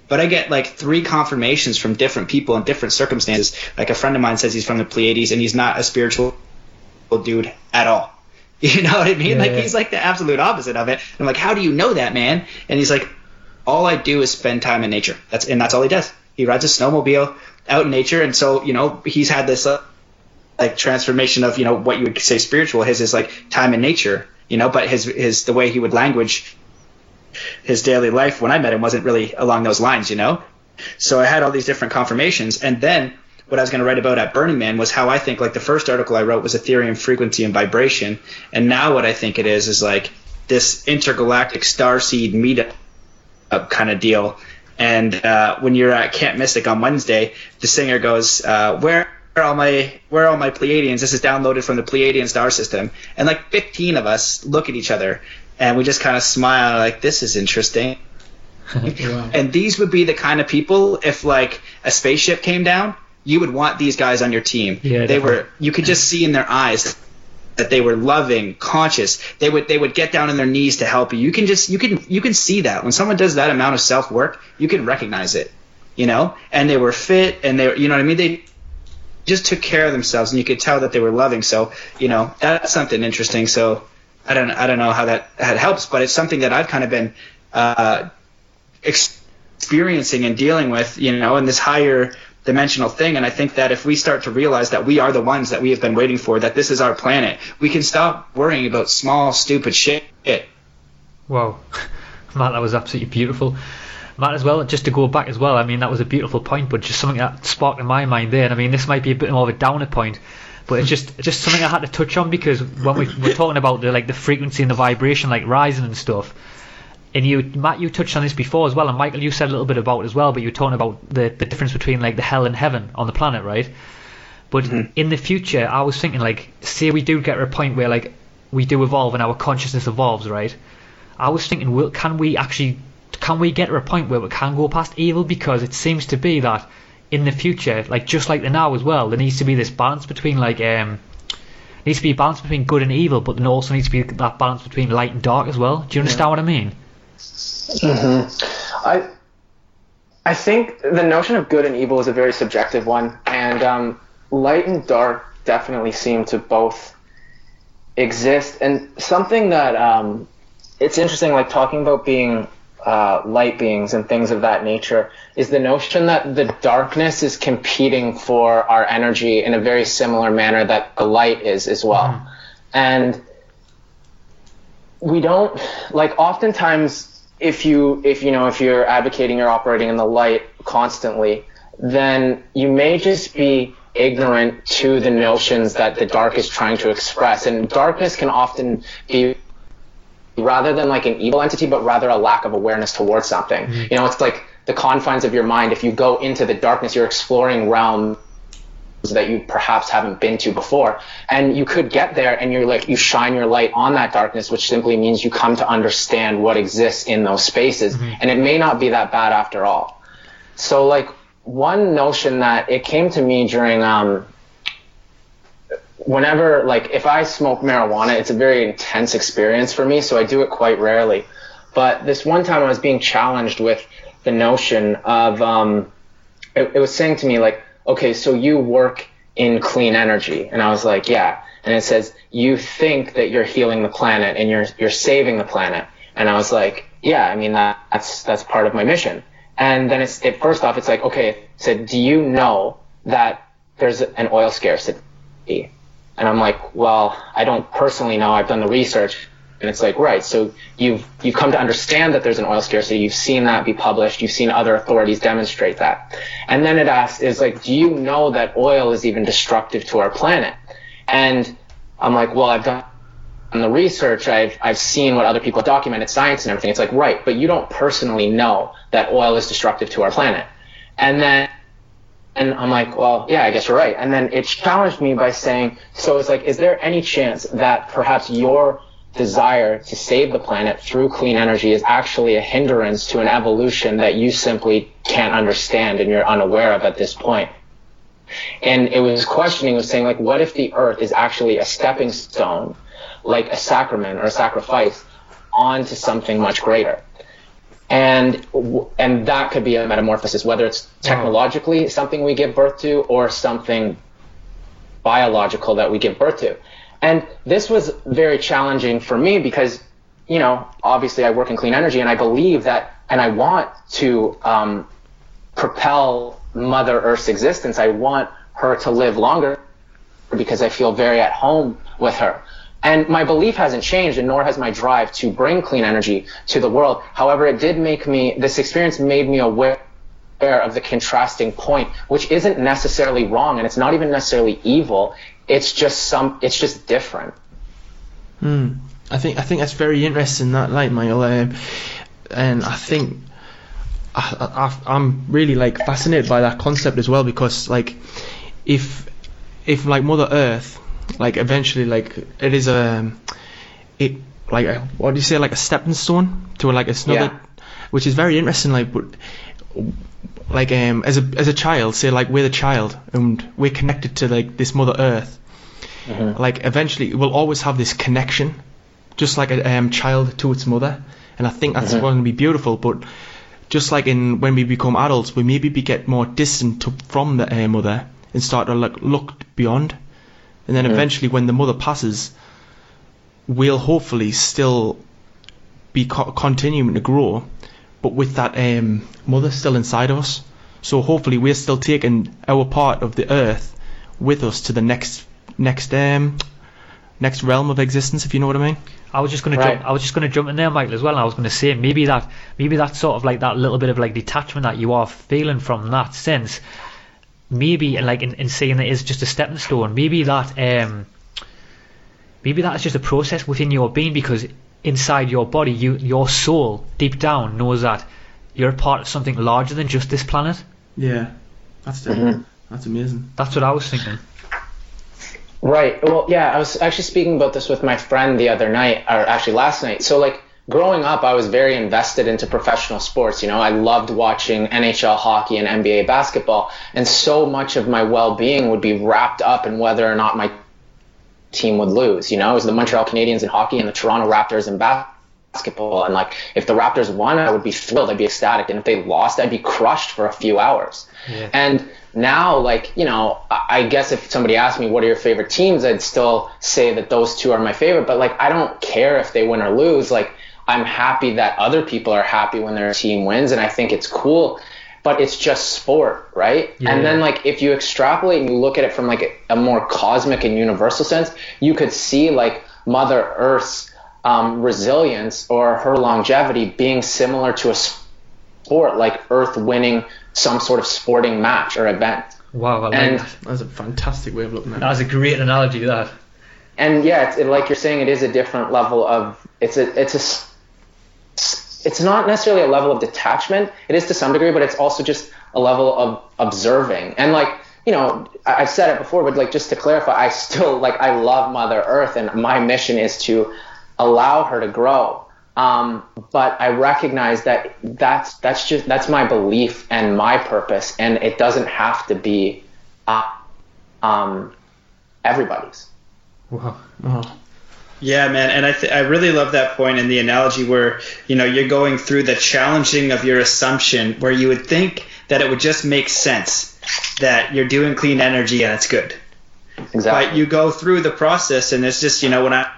But I get like three confirmations from different people in different circumstances. Like a friend of mine says he's from the Pleiades and he's not a spiritual dude at all. You know what I mean? Yeah, like yeah. he's like the absolute opposite of it. I'm like, how do you know that, man? And he's like, all I do is spend time in nature. That's and that's all he does. He rides a snowmobile out in nature, and so you know he's had this uh, like transformation of you know what you would say spiritual. His is like time in nature, you know. But his his the way he would language his daily life when I met him wasn't really along those lines, you know. So I had all these different confirmations, and then what I was going to write about at Burning Man was how I think like the first article I wrote was Ethereum frequency and vibration, and now what I think it is is like this intergalactic starseed meetup kind of deal. And uh, when you're at Camp Mystic on Wednesday, the singer goes, uh, "Where are all my where are all my Pleiadians? This is downloaded from the Pleiadian star system." And like 15 of us look at each other, and we just kind of smile, like, "This is interesting." Wow. And these would be the kind of people if like a spaceship came down, you would want these guys on your team. Yeah, they were you could just see in their eyes that they were loving, conscious. They would they would get down on their knees to help you. You can just you can you can see that when someone does that amount of self work, you can recognize it. You know, and they were fit, and they were you know what I mean. They just took care of themselves, and you could tell that they were loving. So you know that's something interesting. So I don't I don't know how that, helps, but it's something that I've kind of been uh, experiencing and dealing with, you know, in this higher dimensional thing. And I think that if we start to realize that we are the ones that we have been waiting for, that this is our planet, we can stop worrying about small, stupid shit. Wow, Matt, that was absolutely beautiful. Matt, as well, just to go back as well, I mean, that was a beautiful point, but just something that sparked in my mind there. And I mean, this might be a bit more of a downer point, but it's just just something I had to touch on because when we were talking about the like the frequency and the vibration, like rising and stuff. And you, Matt, you touched on this before as well, and Michael, you said a little bit about it as well, but you were talking about the, the difference between like the hell and heaven on the planet, right? But mm-hmm. in the future, I was thinking like, say we do get to a point where like we do evolve and our consciousness evolves, right? I was thinking, will, can we actually can we get to a point where we can go past evil? Because it seems to be that in the future, like just like the now as well, there needs to be this balance between like um needs to be a balance between good and evil, but then also needs to be that balance between light and dark as well. Do you understand what I mean? Mm-hmm. I I think the notion of good and evil is a very subjective one, and um, light and dark definitely seem to both exist. And something that um, it's interesting, like talking about being uh, light beings and things of that nature, is the notion that the darkness is competing for our energy in a very similar manner that the light is as well. Mm. And we don't like oftentimes if you if you know if you're advocating or operating in the light constantly, then you may just be ignorant to the notions that the dark is trying to express. And darkness can often be rather than like an evil entity, but rather a lack of awareness towards something. Mm-hmm. You know, it's like the confines of your mind. If you go into the darkness, you're exploring realms that you perhaps haven't been to before. And you could get there and you're like, you shine your light on that darkness, which simply means you come to understand what exists in those spaces. Mm-hmm. And it may not be that bad after all. So like one notion that it came to me during, um, whenever, like if I smoke marijuana, it's a very intense experience for me. So I do it quite rarely. But this one time I was being challenged with the notion of, um, it, it was saying to me like, okay, so you work in clean energy. And I was like, yeah. And it says, you think that you're healing the planet and you're, you're saving the planet. And I was like, yeah, I mean, that, that's, that's part of my mission. And then it's, it, first off, it's like, okay, it said, do you know that there's an oil scarcity? And I'm like, well, I don't personally know. I've done the research. And it's like, right, so you've, you've come to understand that there's an oil scarcity. You've seen that be published. You've seen other authorities demonstrate that. And then it asks, is like, do you know that oil is even destructive to our planet? And I'm like, well, I've done the research. I've, I've seen what other people have documented, science and everything. It's like, right, but you don't personally know that oil is destructive to our planet. And then, and I'm like, well, yeah, I guess you're right. And then it challenged me by saying, so it's like, is there any chance that perhaps your desire to save the planet through clean energy is actually a hindrance to an evolution that you simply can't understand and you're unaware of at this point. And it was questioning, was saying like, what if the earth is actually a stepping stone, like a sacrament or a sacrifice onto something much greater? And, and that could be a metamorphosis, whether it's technologically something we give birth to or something biological that we give birth to. And this was very challenging for me because, you know, obviously I work in clean energy and I believe that, and I want to um, propel Mother Earth's existence. I want her to live longer because I feel very at home with her. And my belief hasn't changed, and nor has my drive to bring clean energy to the world. However, it did make me, this experience made me aware of the contrasting point, which isn't necessarily wrong, and it's not even necessarily evil it's just some it's just different. Hmm. I think I think that's very interesting that light, Michael. Um, and I think I, I, I'm really like fascinated by that concept as well because like if if like Mother Earth like eventually like it is a it like a, what do you say like a stepping stone to like another yeah. which is very interesting like but like um as a as a child say like we're the child and we're connected to like this mother earth mm-hmm. like eventually we'll always have this connection just like a um, child to its mother and i think that's mm-hmm. going to be beautiful but just like in when we become adults we maybe be get more distant to, from the uh, mother and start to look look beyond and then mm-hmm. eventually when the mother passes we'll hopefully still be co- continuing to grow but with that um, mother still inside of us. So hopefully we're still taking our part of the earth with us to the next next um next realm of existence, if you know what I mean. I was just gonna right. jump. I was just gonna jump in there, Michael, as well. And I was gonna say maybe that maybe that sort of like that little bit of like detachment that you are feeling from that sense. Maybe and like in, in saying that is just a stepping stone. Maybe that um maybe that is just a process within your being because inside your body, you your soul deep down knows that you're a part of something larger than just this planet. Yeah, that's mm-hmm. that's amazing. That's what I was thinking. Right. Well, yeah, I was actually speaking about this with my friend the other night, or actually last night. So like growing up, I was very invested into professional sports. You know, I loved watching NHL hockey and NBA basketball, and so much of my well-being would be wrapped up in whether or not my team would lose. You know, it was the Montreal Canadiens in hockey and the Toronto Raptors in basketball. And like, if the Raptors won, I would be thrilled. I'd be ecstatic. And if they lost, I'd be crushed for a few hours. Yeah. And now, like, you know, I guess if somebody asked me what are your favorite teams, I'd still say that those two are my favorite. But like, I don't care if they win or lose. Like, I'm happy that other people are happy when their team wins, and I think it's cool. But it's just sport, right? Yeah. And then like if you extrapolate and you look at it from like a, a more cosmic and universal sense, you could see like Mother Earth's um, resilience or her longevity being similar to a sport, like Earth winning some sort of sporting match or event. Wow, I like that. That's a fantastic way of looking at it. That's a great analogy. That. And yeah, it's, it, like you're saying, it is a different level of it's a it's a it's not necessarily a level of detachment. It is to some degree, but it's also just a level of observing. And like, you know, I've said it before, but like just to clarify, I still like I love Mother Earth, and my mission is to allow her to grow. Um, but I recognize that that's that's just that's my belief and my purpose, and it doesn't have to be uh, um, everybody's. Wow. Oh. Yeah, man, and I th- I really love that point in the analogy where you know you're going through the challenging of your assumption, where you would think that it would just make sense that you're doing clean energy and it's good. Exactly. But you go through the process, and it's just you know when I,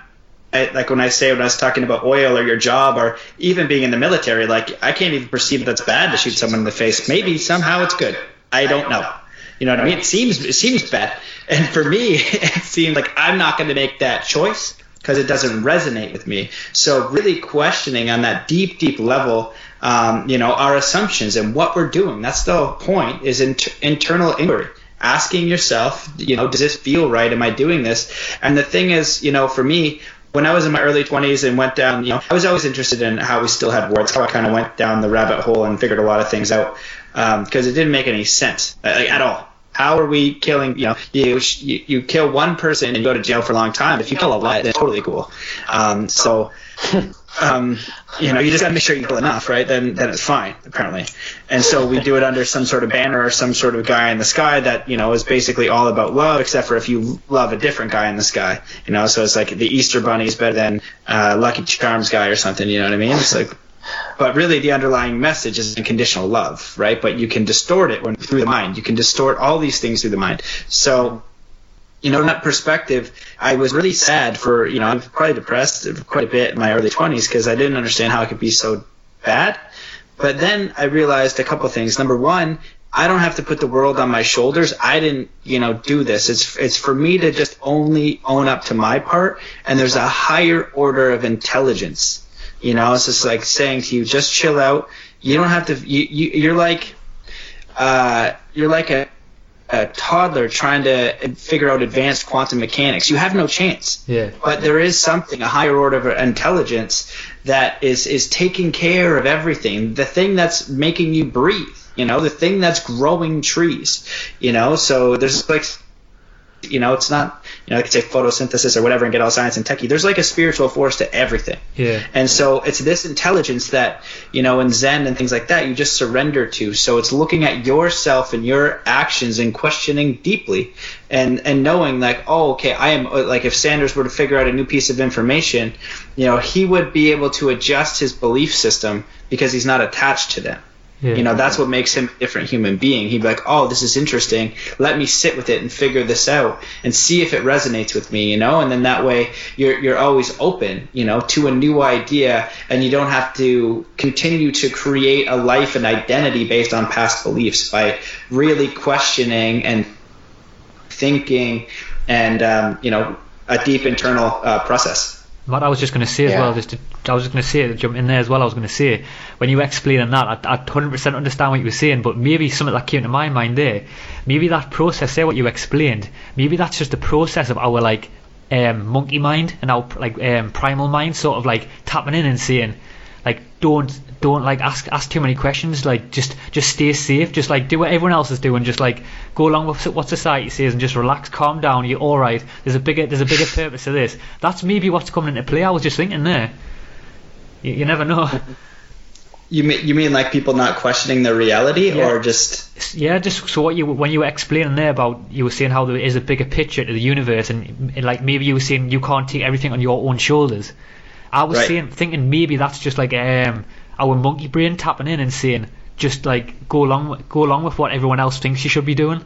I like when I say when I was talking about oil or your job or even being in the military, like I can't even perceive that's bad to shoot someone in the face. Maybe somehow it's good. I don't know. You know what I mean? It seems it seems bad, and for me, it seemed like I'm not going to make that choice because it doesn't resonate with me. So really questioning on that deep, deep level, um, you know, our assumptions and what we're doing. That's the point is inter- internal inquiry. Asking yourself, you know, does this feel right? Am I doing this? And the thing is, you know, for me, when I was in my early 20s and went down, you know, I was always interested in how we still had wars. How I kind of went down the rabbit hole and figured a lot of things out because um, it didn't make any sense like, at all how are we killing? You know, you, you you kill one person and you go to jail for a long time. If you kill a lot, that's totally cool. Um, so. Um, you know, you just gotta make sure you kill enough, right? Then, then it's fine, apparently. And so we do it under some sort of banner or some sort of guy in the sky that you know is basically all about love, except for if you love a different guy in the sky, you know. So it's like the Easter Bunny is better than uh, Lucky Charms guy or something. You know what I mean? It's like but really, the underlying message is unconditional love, right? But you can distort it when, through the mind. You can distort all these things through the mind. So, you know, in that perspective, I was really sad for, you know, I was probably depressed quite a bit in my early 20s because I didn't understand how it could be so bad. But then I realized a couple things. Number one, I don't have to put the world on my shoulders. I didn't, you know, do this. It's it's for me to just only own up to my part and there's a higher order of intelligence you know, it's just like saying to you, just chill out. You don't have to. You, you you're like, uh, you're like a a toddler trying to figure out advanced quantum mechanics. You have no chance. Yeah. But there is something, a higher order of intelligence that is is taking care of everything. The thing that's making you breathe. You know, the thing that's growing trees. You know, so there's like you know, it's not, you know, I could say photosynthesis or whatever and get all science and techie. There's like a spiritual force to everything. Yeah. And so it's this intelligence that, you know, in Zen and things like that, you just surrender to. So it's looking at yourself and your actions and questioning deeply and, and knowing like, oh, okay, I am, uh, like if Sanders were to figure out a new piece of information, you know, he would be able to adjust his belief system because he's not attached to them. Yeah. You know, that's what makes him a different human being. He'd be like, oh, this is interesting. Let me sit with it and figure this out and see if it resonates with me, you know? And then that way you're, you're always open, you know, to a new idea and you don't have to continue to create a life and identity based on past beliefs by really questioning and thinking and, um, you know, a deep internal uh, process. What I was just going to say as well, just to, I was just going to say, jump in there as well. I was going to say, when you were explaining that, I, I 100% understand what you were saying, but maybe something that came to my mind there, maybe that process there, what you explained, maybe that's just the process of our like um, monkey mind and our like um, primal mind, sort of like tapping in and saying, like, don't don't like ask ask too many questions. Like just just stay safe. Just like do what everyone else is doing. Just like go along with what society says and just relax, calm down. You're all right. There's a bigger there's a bigger purpose to this. That's maybe what's coming into play. I was just thinking there. You, you never know. You mean you mean like people not questioning their reality, Yeah. or just Yeah, just so what you when you were explaining there about you were saying how there is a bigger picture to the universe, and, and like maybe you were saying you can't take everything on your own shoulders. I was Right. saying thinking maybe that's just like um our monkey brain tapping in and saying just like go along with, go along with what everyone else thinks you should be doing.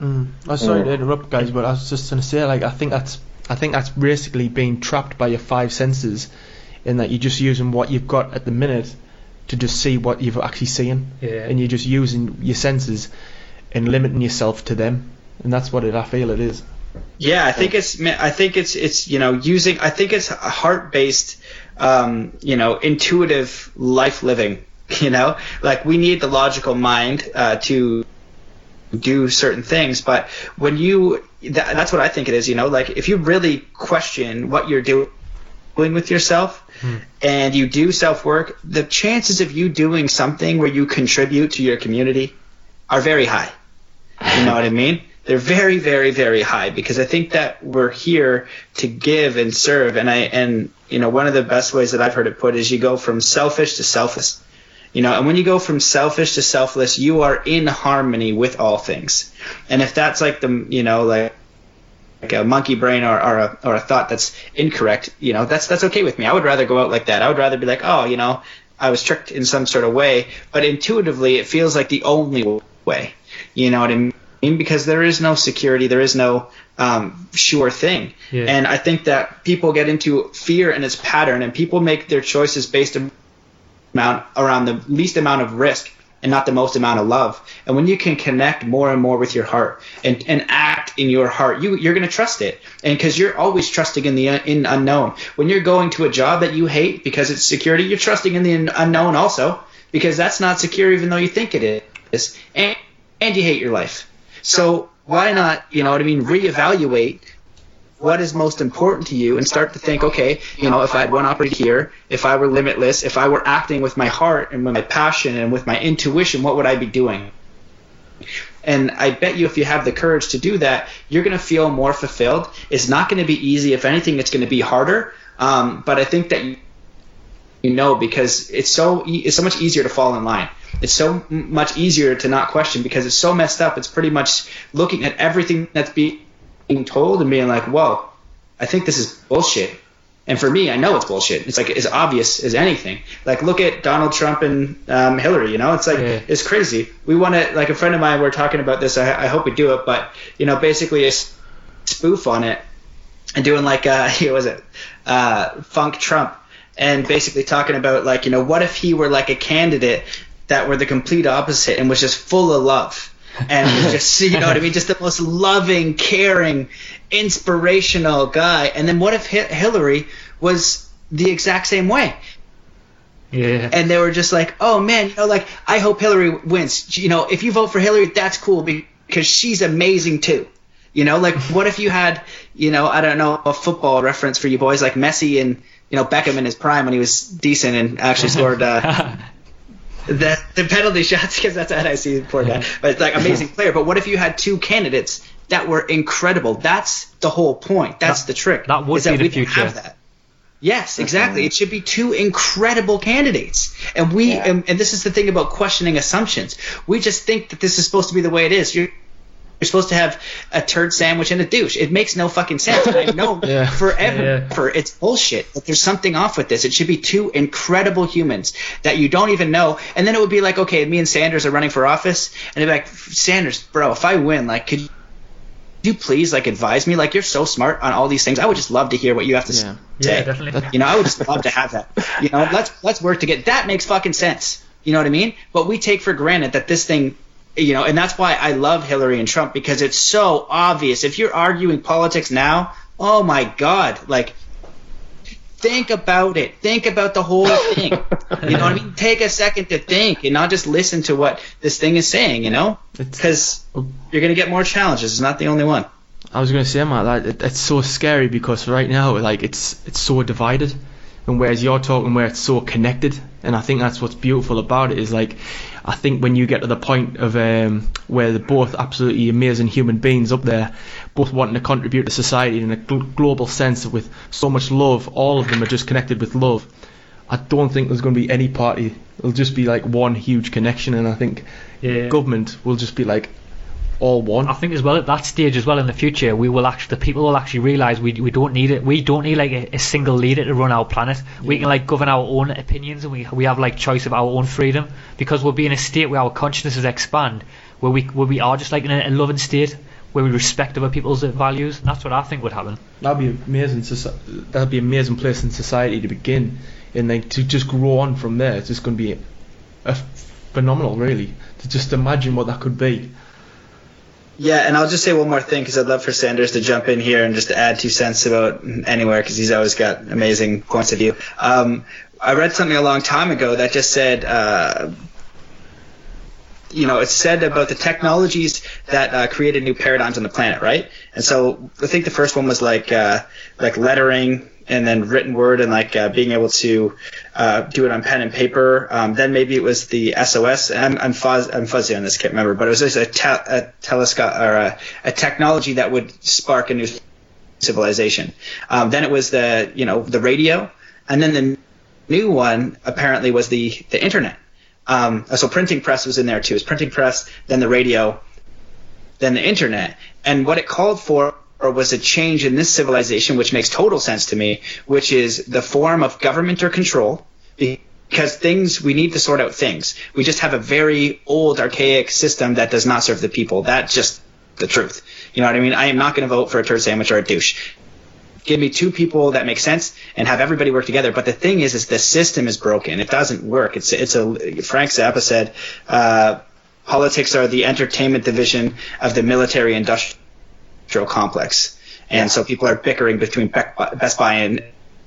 Mm. I'm sorry to interrupt, guys, but I was just gonna say, like, I think that's, I think that's basically being trapped by your five senses, in that you're just using what you've got at the minute to just see what you've actually seen, Yeah. and you're just using your senses and limiting yourself to them, and that's what it, I feel it is. Yeah, I think it's I think it's it's you know using I think it's heart based um, you know intuitive life living you know? Like we need the logical mind uh, to do certain things but when you that, that's what I think it is you know? Like if you really question what you're doing with yourself and you do self work the chances of you doing something where you contribute to your community are very high. You know what I mean? They're very, very, very high because I think that we're here to give and serve. And I and you know one of the best ways that I've heard it put is you go from selfish to selfless. You know, and when you go from selfish to selfless, you are in harmony with all things. And if that's like the you know like like a monkey brain or, or a or a thought that's incorrect, you know, that's that's okay with me. I would rather go out like that. I would rather be like, oh, you know, I was tricked in some sort of way, but intuitively it feels like the only way. You know what I mean? Because there is no security, there is no um, sure thing. Yeah. And I think that people get into fear and its pattern, and people make their choices based amount around the least amount of risk and not the most amount of love. And when you can connect more and more with your heart and, and act in your heart, you you're going to trust it. And because you're always trusting in the in unknown. When you're going to a job that you hate because it's security, you're trusting in the unknown also because that's not secure even though you think it is. And and you hate your life. So why not, you know what I mean, reevaluate what is most important to you and start to think, okay, you know, if I had one opportunity here, if I were limitless, if I were acting with my heart and with my passion and with my intuition, what would I be doing? And I bet you if you have the courage to do that, you're going to feel more fulfilled. It's not going to be easy. If anything, it's going to be harder. Um, but I think that you, you know because it's so e- it's so much easier to fall in line. It's so m- much easier to not question because it's so messed up. It's pretty much looking at everything that's being told and being like, "Whoa, I think this is bullshit." And for me, I know it's bullshit. It's like as obvious as anything. Like look at Donald Trump and um, Hillary. You know, it's like Yeah. it's crazy. We want to like a friend of mine. We're talking about this. I, I hope we do it, but you know, basically a spoof on it and doing like uh, what was it, uh, Funk Trump, and basically talking about like you know what if he were like a candidate that were the complete opposite and was just full of love and just you know what I mean, just the most loving, caring, inspirational guy. And then what if Hi- Hillary was the exact same way? Yeah. and they were just like, "Oh man, you know, like I hope Hillary wins. You know, if you vote for Hillary, that's cool because she's amazing too. You know, like what if you had, you know, I don't know, a football reference for you boys, like Messi and you know Beckham in his prime when he was decent and actually scored uh, the the penalty shots because that's how I see poor guy, but it's like amazing player. But what if you had two candidates that were incredible? That's the whole point. That's That- the trick. that would is that be the we future. have that. Yes, exactly. Mm-hmm. It should be two incredible candidates. And we Yeah. and, and this is the thing about questioning assumptions. We just think that this is supposed to be the way it is. You're you're supposed to have a turd sandwich and a douche. It makes no fucking sense. I've known Yeah. forever. Yeah. It's bullshit. But there's something off with this. It should be two incredible humans that you don't even know. And then it would be like, okay, me and Sanders are running for office, and they'd be like, Sanders, bro, if I win, like, could you please like advise me? Like, you're so smart on all these things. I would just love to hear what you have to Yeah. say. Yeah, definitely. You know, I would just love to have that. You know, let's let's work to get that makes fucking sense. You know what I mean? But we take for granted that this thing, you know, and that's why I love Hillary and Trump because it's so obvious. If you're arguing politics now, oh my god, like think about it. Think about the whole thing. you know what I mean? Take a second to think and not just listen to what this thing is saying, you know? Because you're going to get more challenges. It's not the only one. I was gonna say, Matt, that it, it's so scary because right now, like, it's it's so divided, and whereas you're talking where it's so connected, and I think that's what's beautiful about it is like, I think when you get to the point of um, where they're both absolutely amazing human beings up there, both wanting to contribute to society in a gl- global sense with so much love, all of them are just connected with love. I don't think there's going to be any party. It'll just be like one huge connection, and I think Yeah. government will just be like all one. I think as well at that stage as well in the future we will actually the people will actually realise we we don't need it we don't need like a, a single leader to run our planet we can like govern our own opinions and we we have like choice of our own freedom because we'll be in a state where our consciousnesses expand where we where we are just like in a, a loving state where we respect other people's values that's what I think would happen That'd be amazing. That'd be an amazing place in society to begin, and then to just grow on from there. It's just going to be a phenomenal, really. To just imagine what that could be. Yeah, and I'll just say one more thing because I'd love for Sanders to jump in here and just add two cents about anywhere because he's always got amazing points of view. Um, I read something a long time ago that just said, uh, you know, it's said about the technologies that uh, created new paradigms on the planet, right? And so I think the first one was like uh, like lettering and then written word and like uh, being able to uh, do it on pen and paper. Um, then maybe it was the SOS. I'm I'm, fuzz, I'm fuzzy on this, can't remember, but it was just a, te- a telescope or a, a technology that would spark a new civilization. Um, then it was the you know the radio, and then the new one apparently was the the internet. Um, so printing press was in there too. It was printing press, then the radio, then the internet, and what it called for was a change in this civilization, which makes total sense to me, which is the form of government or control. Because things, we need to sort out things. We just have a very old, archaic system that does not serve the people. That's just the truth. You know what I mean? I am not going to vote for a turd sandwich or a douche give me two people that make sense and have everybody work together. But the thing is, is the system is broken. It doesn't work. It's it's a Frank Zappa said, uh, politics are the entertainment division of the military industrial complex, and so people are bickering between Best Buy and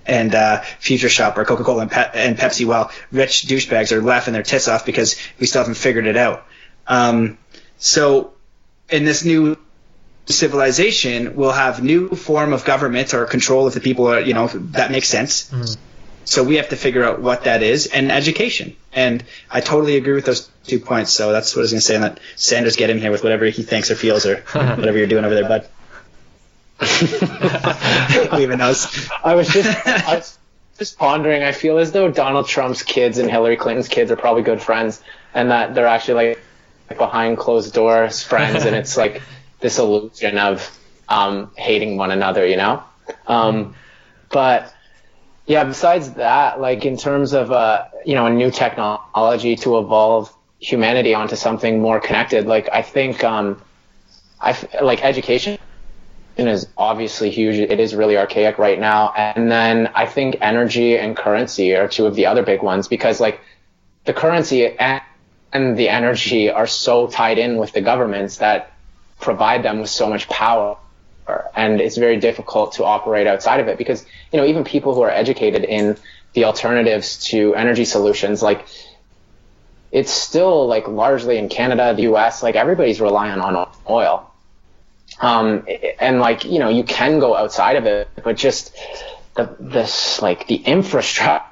and uh, Future Shop or Coca Cola and, Pe- and Pepsi, while rich douchebags are laughing their tits off because we still haven't figured it out. Um, so in this new civilization will have new form of government or control of the people or you know that makes sense Mm. so we have to figure out what that is and education and i totally agree with those two points so that's what i was going to say and let sanders get in here with whatever he thinks or feels or whatever you're doing over there bud leaving us I was just I was just pondering. I feel as though Donald Trump's kids and Hillary Clinton's kids are probably good friends, and that they're actually like behind closed doors friends, and it's like this illusion of um, hating one another, you know. Um, but yeah, besides that, like in terms of uh, you know a new technology to evolve humanity onto something more connected, like I think um, like education is obviously huge. It is really archaic right now. And then I think energy and currency are two of the other big ones because like the currency and, and the energy are so tied in with the governments that provide them with so much power. And it's very difficult to operate outside of it because, you know, even people who are educated in the alternatives to energy solutions, like it's still like largely in Canada, the US, like everybody's relying on oil um, and like you know you can go outside of it but just the this like the infrastructure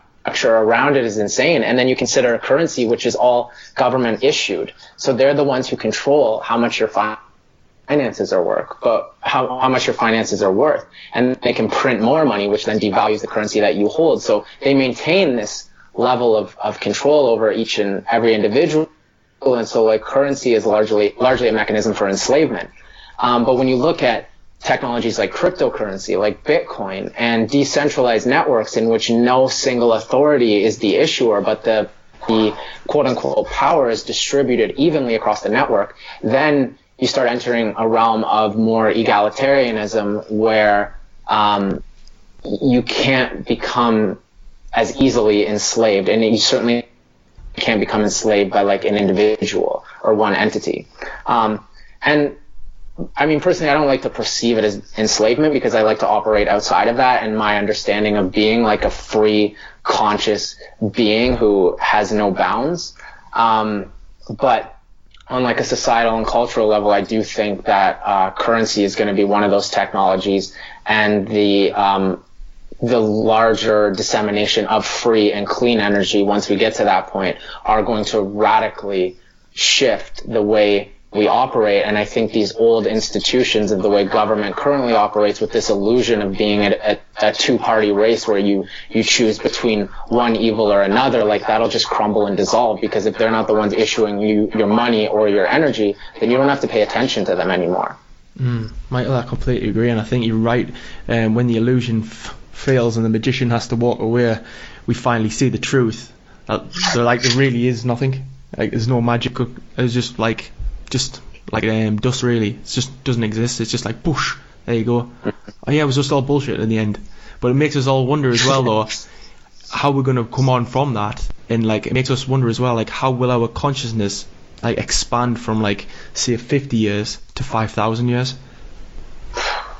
around it is insane and then you consider a currency which is all government issued so they're the ones who control how much your finances are worth but how, how much your finances are worth. And they can print more money which then devalues the currency that you hold. So they maintain this level of, of control over each and every individual. And so like currency is largely largely a mechanism for enslavement. Um, but when you look at technologies like cryptocurrency, like Bitcoin, and decentralized networks in which no single authority is the issuer, but the the quote unquote power is distributed evenly across the network, then you start entering a realm of more egalitarianism where um, you can't become as easily enslaved, and you certainly can't become enslaved by like an individual or one entity. Um, and I mean, personally, I don't like to perceive it as enslavement because I like to operate outside of that and my understanding of being like a free, conscious being who has no bounds. Um, but on like a societal and cultural level, I do think that uh, currency is going to be one of those technologies, and the um, the larger dissemination of free and clean energy once we get to that point are going to radically shift the way we operate. And I think these old institutions of the way government currently operates with this illusion of being a, a, a two-party race where you, you choose between one evil or another, like that'll just crumble and dissolve because if they're not the ones issuing you your money or your energy, then you don't have to pay attention to them anymore. Mm, Michael, I completely agree, and I think you're right. Um, when the illusion f- fails and the magician has to walk away, we finally see the truth. That, so, like, there really is nothing. Like, there's no magic. It's just like just like um, dust really. It just doesn't exist. It's just like bush. There you go. Oh yeah, it was just all bullshit in the end. But it makes us all wonder as well though how we're gonna come on from that, and like it makes us wonder as well like how will our consciousness like expand from like say 50 years to 5,000 years.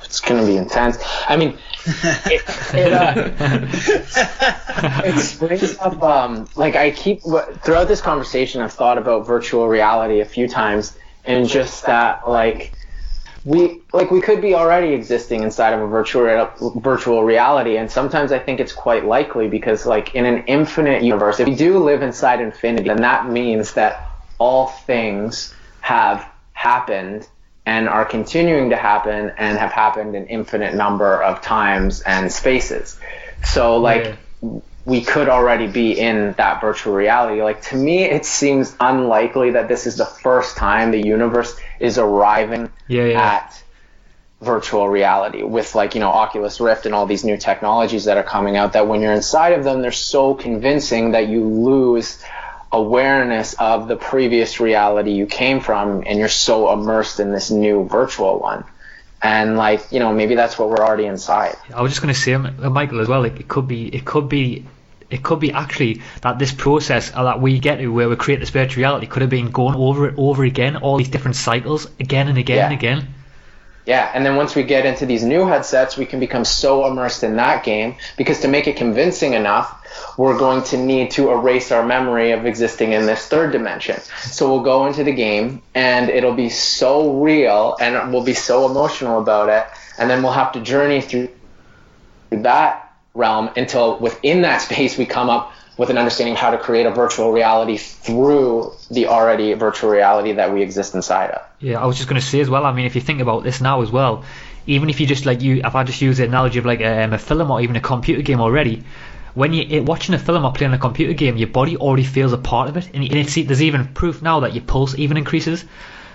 It's gonna be intense. I mean, it, it, uh, it brings up um, like I keep throughout this conversation I've thought about virtual reality a few times and just that like we like we could be already existing inside of a virtual virtual reality and sometimes I think it's quite likely because like in an infinite universe if we do live inside infinity then that means that all things have happened and are continuing to happen and have happened an infinite number of times and spaces. So like yeah. we could already be in that virtual reality. Like to me it seems unlikely that this is the first time the universe is arriving yeah, yeah. at virtual reality with like, you know, Oculus Rift and all these new technologies that are coming out that when you're inside of them they're so convincing that you lose awareness of the previous reality you came from and you're so immersed in this new virtual one. And like you know maybe that's what we're already inside. I was just going to say michael as well like, it could be it could be it could be actually that this process that we get to where we create this virtual reality could have been going over it over again all these different cycles again and again yeah. and again yeah, and then once we get into these new headsets, we can become so immersed in that game because to make it convincing enough, we're going to need to erase our memory of existing in this third dimension. So we'll go into the game and it'll be so real and we'll be so emotional about it, and then we'll have to journey through that realm until within that space we come up with an understanding of how to create a virtual reality through the already virtual reality that we exist inside of. Yeah, I was just going to say as well. I mean, if you think about this now as well, even if you just like you, if I just use the analogy of like um, a film or even a computer game already, when you're watching a film or playing a computer game, your body already feels a part of it, and it's, there's even proof now that your pulse even increases.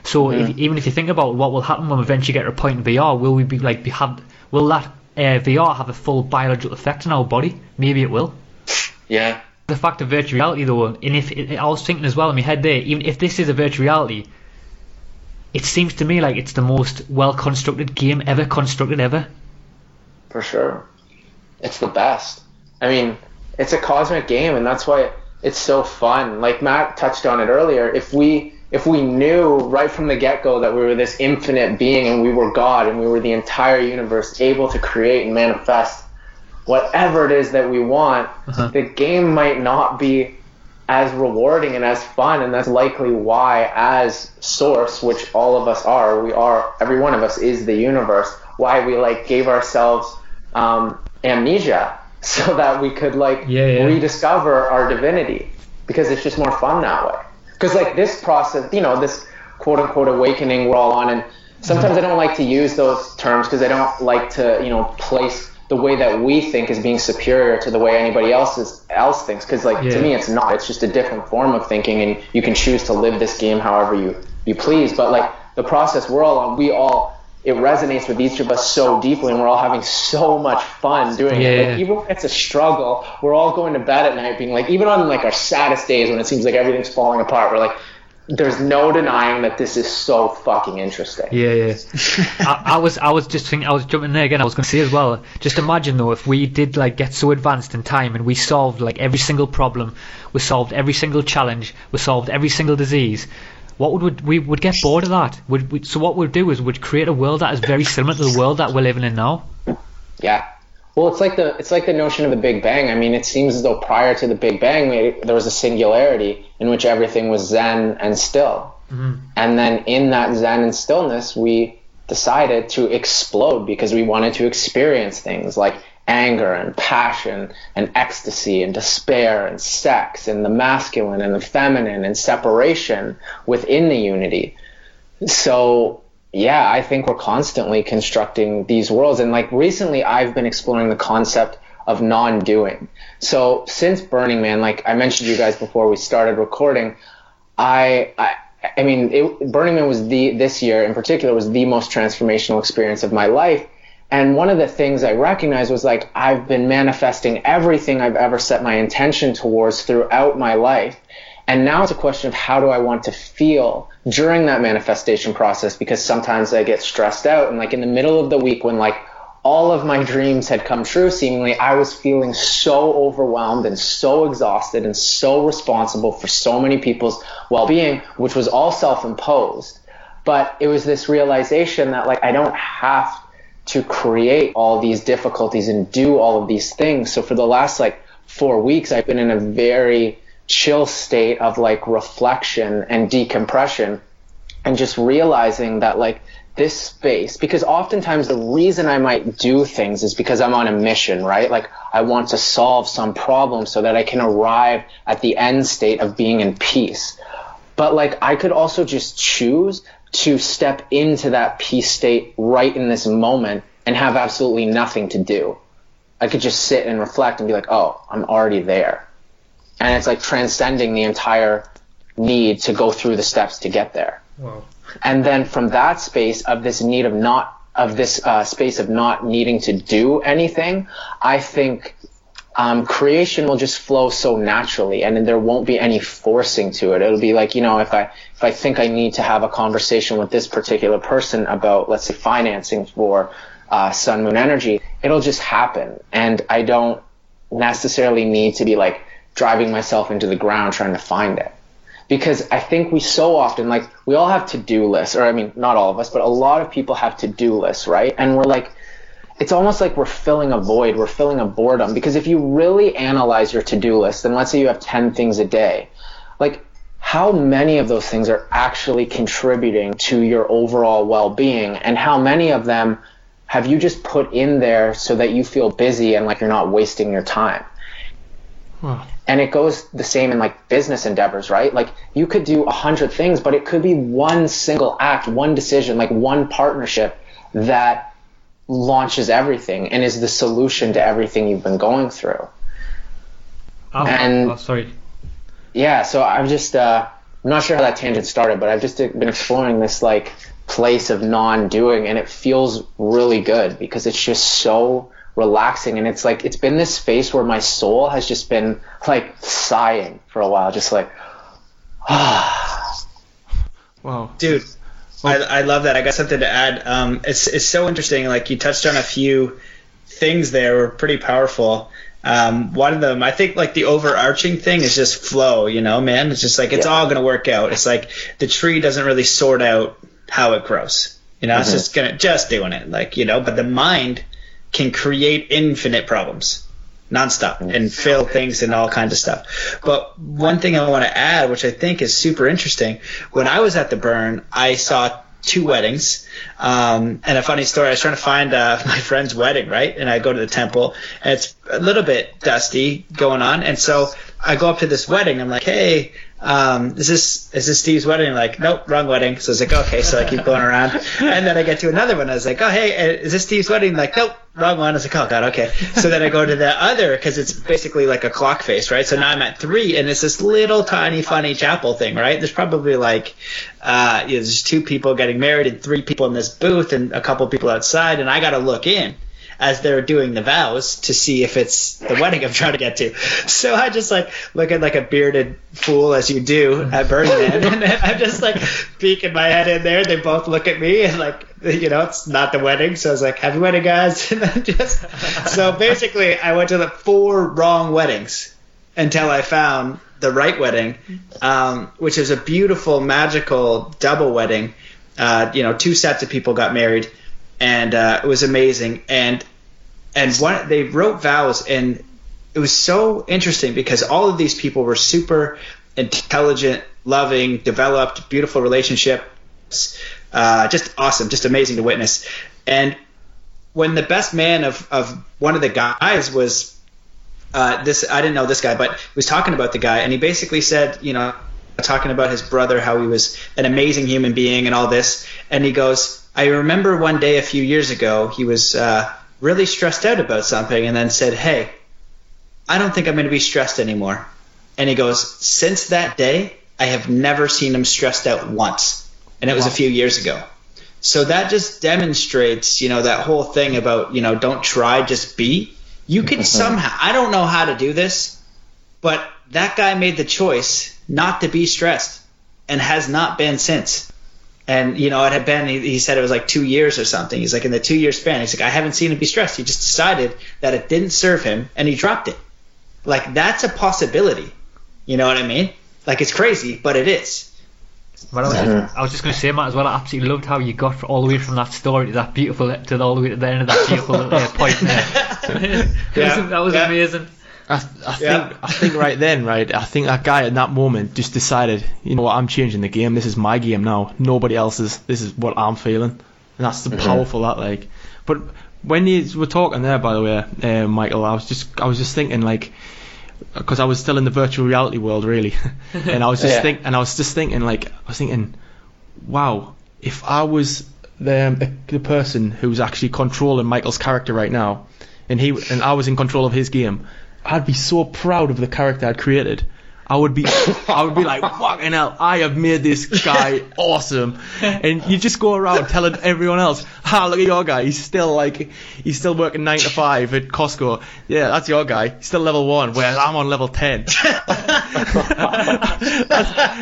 So mm-hmm. even if you think about what will happen when we eventually get to a point in VR, will we be like be have will that uh, VR have a full biological effect on our body? Maybe it will. Yeah, the fact of virtual reality though, and if it, I was thinking as well in my head there, even if this is a virtual reality, it seems to me like it's the most well constructed game ever constructed ever. For sure, it's the best. I mean, it's a cosmic game, and that's why it's so fun. Like Matt touched on it earlier, if we if we knew right from the get go that we were this infinite being and we were God and we were the entire universe able to create and manifest whatever it is that we want, uh-huh. the game might not be as rewarding and as fun, and that's likely why, as source, which all of us are, we are every one of us is the universe. Why we like gave ourselves um, amnesia so that we could like yeah, yeah. rediscover our divinity because it's just more fun that way. Because like this process, you know, this quote unquote awakening we're all on, and sometimes I don't like to use those terms because I don't like to, you know, place the way that we think is being superior to the way anybody else is, else thinks. Because like yeah. to me, it's not. It's just a different form of thinking, and you can choose to live this game however you you please. But like the process we're all on, we all it resonates with each of us so deeply, and we're all having so much fun doing yeah, it. Like, even when it's a struggle, we're all going to bed at night being like, even on like our saddest days when it seems like everything's falling apart, we're like, there's no denying that this is so fucking interesting. Yeah, yeah. I, I, was, I was just thinking, I was jumping there again. I was going to say as well. Just imagine though, if we did like get so advanced in time and we solved like every single problem, we solved every single challenge, we solved every single disease. What would we, we would get bored of that? Would we, so what we'd do is we'd create a world that is very similar to the world that we're living in now. Yeah, well, it's like the it's like the notion of the Big Bang. I mean, it seems as though prior to the Big Bang, there was a singularity in which everything was zen and still. Mm-hmm. And then in that zen and stillness, we decided to explode because we wanted to experience things like anger and passion and ecstasy and despair and sex and the masculine and the feminine and separation within the unity. so yeah, I think we're constantly constructing these worlds. And like recently, I've been exploring the concept of non-doing. So since Burning Man, like I mentioned to you guys before we started recording, I, I I mean, it, Burning Man was the this year in particular was the most transformational experience of my life. And one of the things I recognized was like I've been manifesting everything I've ever set my intention towards throughout my life. And now it's a question of how do I want to feel during that manifestation process because sometimes I get stressed out and like in the middle of the week when like all of my dreams had come true seemingly I was feeling so overwhelmed and so exhausted and so responsible for so many people's well-being which was all self-imposed. But it was this realization that like I don't have to create all these difficulties and do all of these things. So for the last like 4 weeks I've been in a very chill state of like reflection and decompression and just realizing that like this space because oftentimes the reason I might do things is because I'm on a mission, right? Like I want to solve some problem so that I can arrive at the end state of being in peace. But like I could also just choose to step into that peace state right in this moment and have absolutely nothing to do. I could just sit and reflect and be like, "Oh, I'm already there." And it's like transcending the entire need to go through the steps to get there. Wow. And then from that space of this need of not of this uh, space of not needing to do anything, I think um, creation will just flow so naturally, and there won't be any forcing to it. It'll be like you know, if I if I think I need to have a conversation with this particular person about let's say financing for uh, Sun Moon Energy, it'll just happen, and I don't necessarily need to be like driving myself into the ground trying to find it because I think we so often like we all have to do lists, or I mean, not all of us, but a lot of people have to do lists, right? And we're like, it's almost like we're filling a void, we're filling a boredom. Because if you really analyze your to do list, then let's say you have 10 things a day, like how many of those things are actually contributing to your overall well being, and how many of them have you just put in there so that you feel busy and like you're not wasting your time? Wow. And it goes the same in like business endeavors, right? Like you could do a hundred things, but it could be one single act, one decision, like one partnership that launches everything and is the solution to everything you've been going through. Oh, And- oh, sorry. Yeah, so I'm just uh, I'm not sure how that tangent started, but I've just been exploring this like place of non-doing, and it feels really good because it's just so relaxing, and it's like it's been this space where my soul has just been like sighing for a while, just like ah. Wow. dude I, I love that i got something to add um, it's, it's so interesting like you touched on a few things there were pretty powerful um, one of them i think like the overarching thing is just flow you know man it's just like it's Yeah. all gonna work out it's like the tree doesn't really sort out how it grows you know it's Mhm. just gonna just doing it like you know but the mind can create infinite problems nonstop and fill things and all kinds of stuff. But one thing I want to add, which I think is super interesting, when I was at the burn, I saw two weddings. Um, and a funny story, I was trying to find uh, my friend's wedding, right? And I go to the temple, and it's a little bit dusty going on. And so I go up to this wedding. I'm like, hey, um, is this is this Steve's wedding? Like, nope, wrong wedding. So I was like, okay. So I keep going around, and then I get to another one. I was like, oh hey, uh, is this Steve's wedding? Like, nope, wrong one. I was like, oh god, okay. So then I go to the other because it's basically like a clock face, right? So now I'm at three, and it's this little tiny funny chapel thing, right? There's probably like, uh, you know, there's two people getting married and three people in this booth and a couple people outside, and I got to look in as they're doing the vows to see if it's the wedding I'm trying to get to. So I just like looking like a bearded fool as you do at Burning Man, and I'm just like peeking my head in there. They both look at me and like you know it's not the wedding, so I was like happy wedding guys, and then just so basically I went to the four wrong weddings until I found the right wedding, um, which is a beautiful magical double wedding. Uh, you know, two sets of people got married, and uh, it was amazing. And and one they wrote vows, and it was so interesting because all of these people were super intelligent, loving, developed, beautiful relationships, uh, just awesome, just amazing to witness. And when the best man of of one of the guys was uh, this I didn't know this guy, but was talking about the guy, and he basically said, you know, talking about his brother, how he was an amazing human being and all this. And he goes, I remember one day a few years ago, he was uh, really stressed out about something and then said, Hey, I don't think I'm going to be stressed anymore. And he goes, Since that day, I have never seen him stressed out once. And it was a few years ago. So that just demonstrates, you know, that whole thing about, you know, don't try, just be. You can somehow, I don't know how to do this, but that guy made the choice not to be stressed and has not been since. And, you know, it had been, he, he said it was like two years or something. He's like, in the two year span, he's like, I haven't seen him be stressed. He just decided that it didn't serve him and he dropped it. Like, that's a possibility. You know what I mean? Like, it's crazy, but it is. Well, I, was just, I was just going to say, Matt, as well. I absolutely loved how you got all the way from that story to that beautiful, to the, all the way to the end of that beautiful uh, point there. that Yeah, was, that was yeah. amazing. I, I think Yeah. I think right then, right, I think that guy at that moment just decided, you know what, I'm changing the game. This is my game now. Nobody else's. This is what I'm feeling, and that's the powerful that like. But when you were talking there, by the way, uh, Michael, I was just I was just thinking like, because I was still in the virtual reality world really, and I was just Yeah. think and I was just thinking like I was thinking, wow, if I was the the person who's actually controlling Michael's character right now, and he and I was in control of his game, I'd be so proud of the character I'd created. I would be, I would be like, fucking hell, I have made this guy awesome. And you just go around telling everyone else, ah, look at your guy, he's still like, he's still working nine to five at Costco. Yeah, that's your guy. He's still level one, whereas I'm on level ten.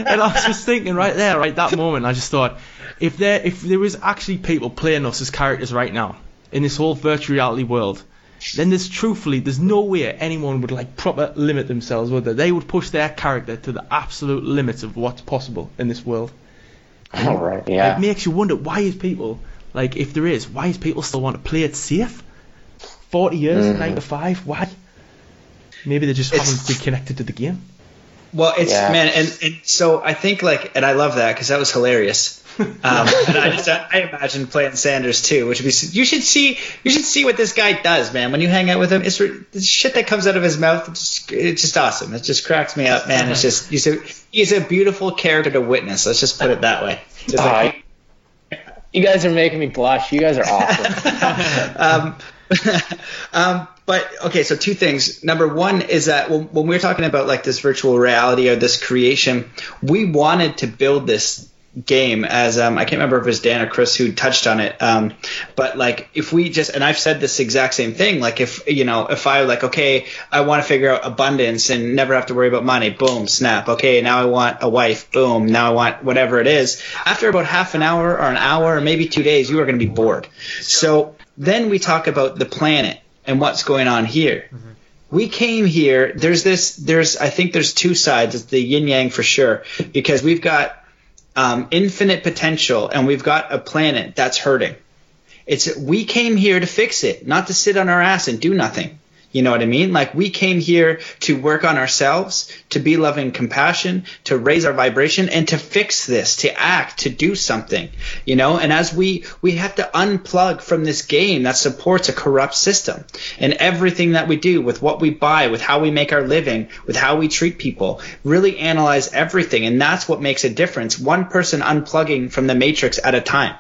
And I was just thinking right there, right that moment, I just thought, if there, if there was actually people playing us as characters right now in this whole virtual reality world, then there's truthfully, there's no way anyone would like proper limit themselves, would they? They would push their character to the absolute limits of what's possible in this world. All right. Yeah. It makes you wonder why is people like, if there is, why is people still want to play it safe? Forty years, Mhm. nine to five, why? Maybe they just It's- haven't been connected to the game. Well, it's Yeah. man, and, and so I think like, and I love that because that was hilarious. Um, and I just I imagine playing Sanders too, which would be you should see you should see what this guy does, man. When you hang out with him, it's the shit that comes out of his mouth. It's just, it's just awesome. It just cracks me up, man. It's just he's a he's a beautiful character to witness. Let's just put it that way. Just like- you guys are making me blush. You guys are awesome. um, um, but okay, so two things. Number one is that when, when we we're talking about like this virtual reality or this creation, we wanted to build this game as um, I can't remember if it was Dan or Chris who touched on it. Um, but like if we just and I've said this exact same thing. Like if you know if I like okay, I want to figure out abundance and never have to worry about money. Boom, snap. Okay, now I want a wife. Boom, now I want whatever it is. After about half an hour or an hour or maybe two days, you are going to be bored. So then we talk about the planet and what's going on here. We came here. There's this. There's. I think there's two sides. It's the yin yang for sure because we've got um, infinite potential and we've got a planet that's hurting. It's we came here to fix it, not to sit on our ass and do nothing. You know what I mean? Like we came here to work on ourselves, to be loving compassion, to raise our vibration and to fix this, to act, to do something. You know, and as we we have to unplug from this game that supports a corrupt system. And everything that we do with what we buy, with how we make our living, with how we treat people, really analyze everything and that's what makes a difference. One person unplugging from the matrix at a time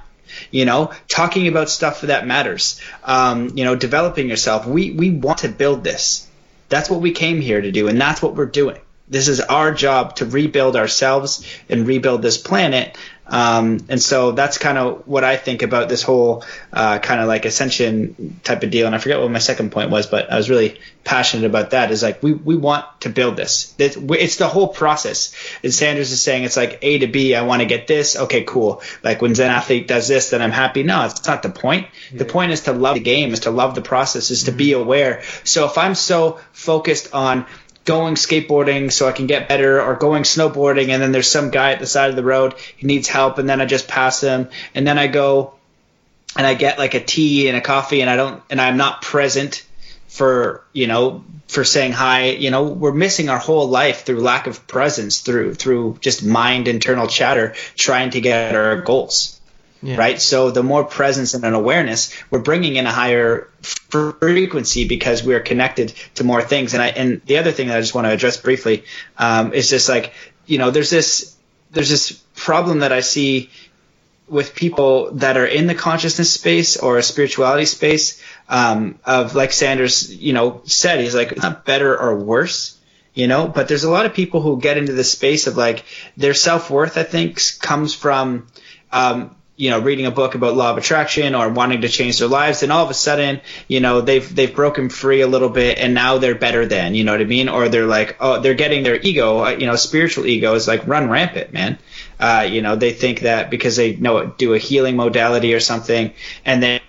you know talking about stuff that matters um, you know developing yourself. We we want to build this. That's what we came here to do and that's what we're doing. This is our job to rebuild ourselves and rebuild this planet um, and so that's kind of what I think about this whole uh, kind of like ascension type of deal. And I forget what my second point was, but I was really passionate about that. Is like we, we want to build this. It's, it's the whole process. And Sanders is saying it's like A to B. I want to get this. Okay, cool. Like when Zen Athlete does this, then I'm happy. No, it's not the point. The point is to love the game, is to love the process, is to be aware. So if I'm so focused on going skateboarding so I can get better or going snowboarding and then there's some guy at the side of the road he needs help and then I just pass him. And then I go and I get like a tea and a coffee and I don't and I'm not present for you know for saying hi. You know we're missing our whole life through lack of presence through through just mind internal chatter trying to get our goals Yeah. right? So the more presence and an awareness, we're bringing in a higher frequency because we're connected to more things. And I and the other thing that I just want to address briefly um, is just like you know, there's this there's this problem that I see with people that are in the consciousness space or a spirituality space um, of like Sanders, you know, said he's like it's not better or worse, you know, but there's a lot of people who get into the space of like their self worth. I think comes from um, you know, reading a book about law of attraction or wanting to change their lives, and all of a sudden, you know, they've they've broken free a little bit, and now they're better than, you know what I mean? Or they're like, oh, they're getting their ego, uh, you know, spiritual ego is like run rampant, man. Uh, you know, they think that because they know do a healing modality or something, and they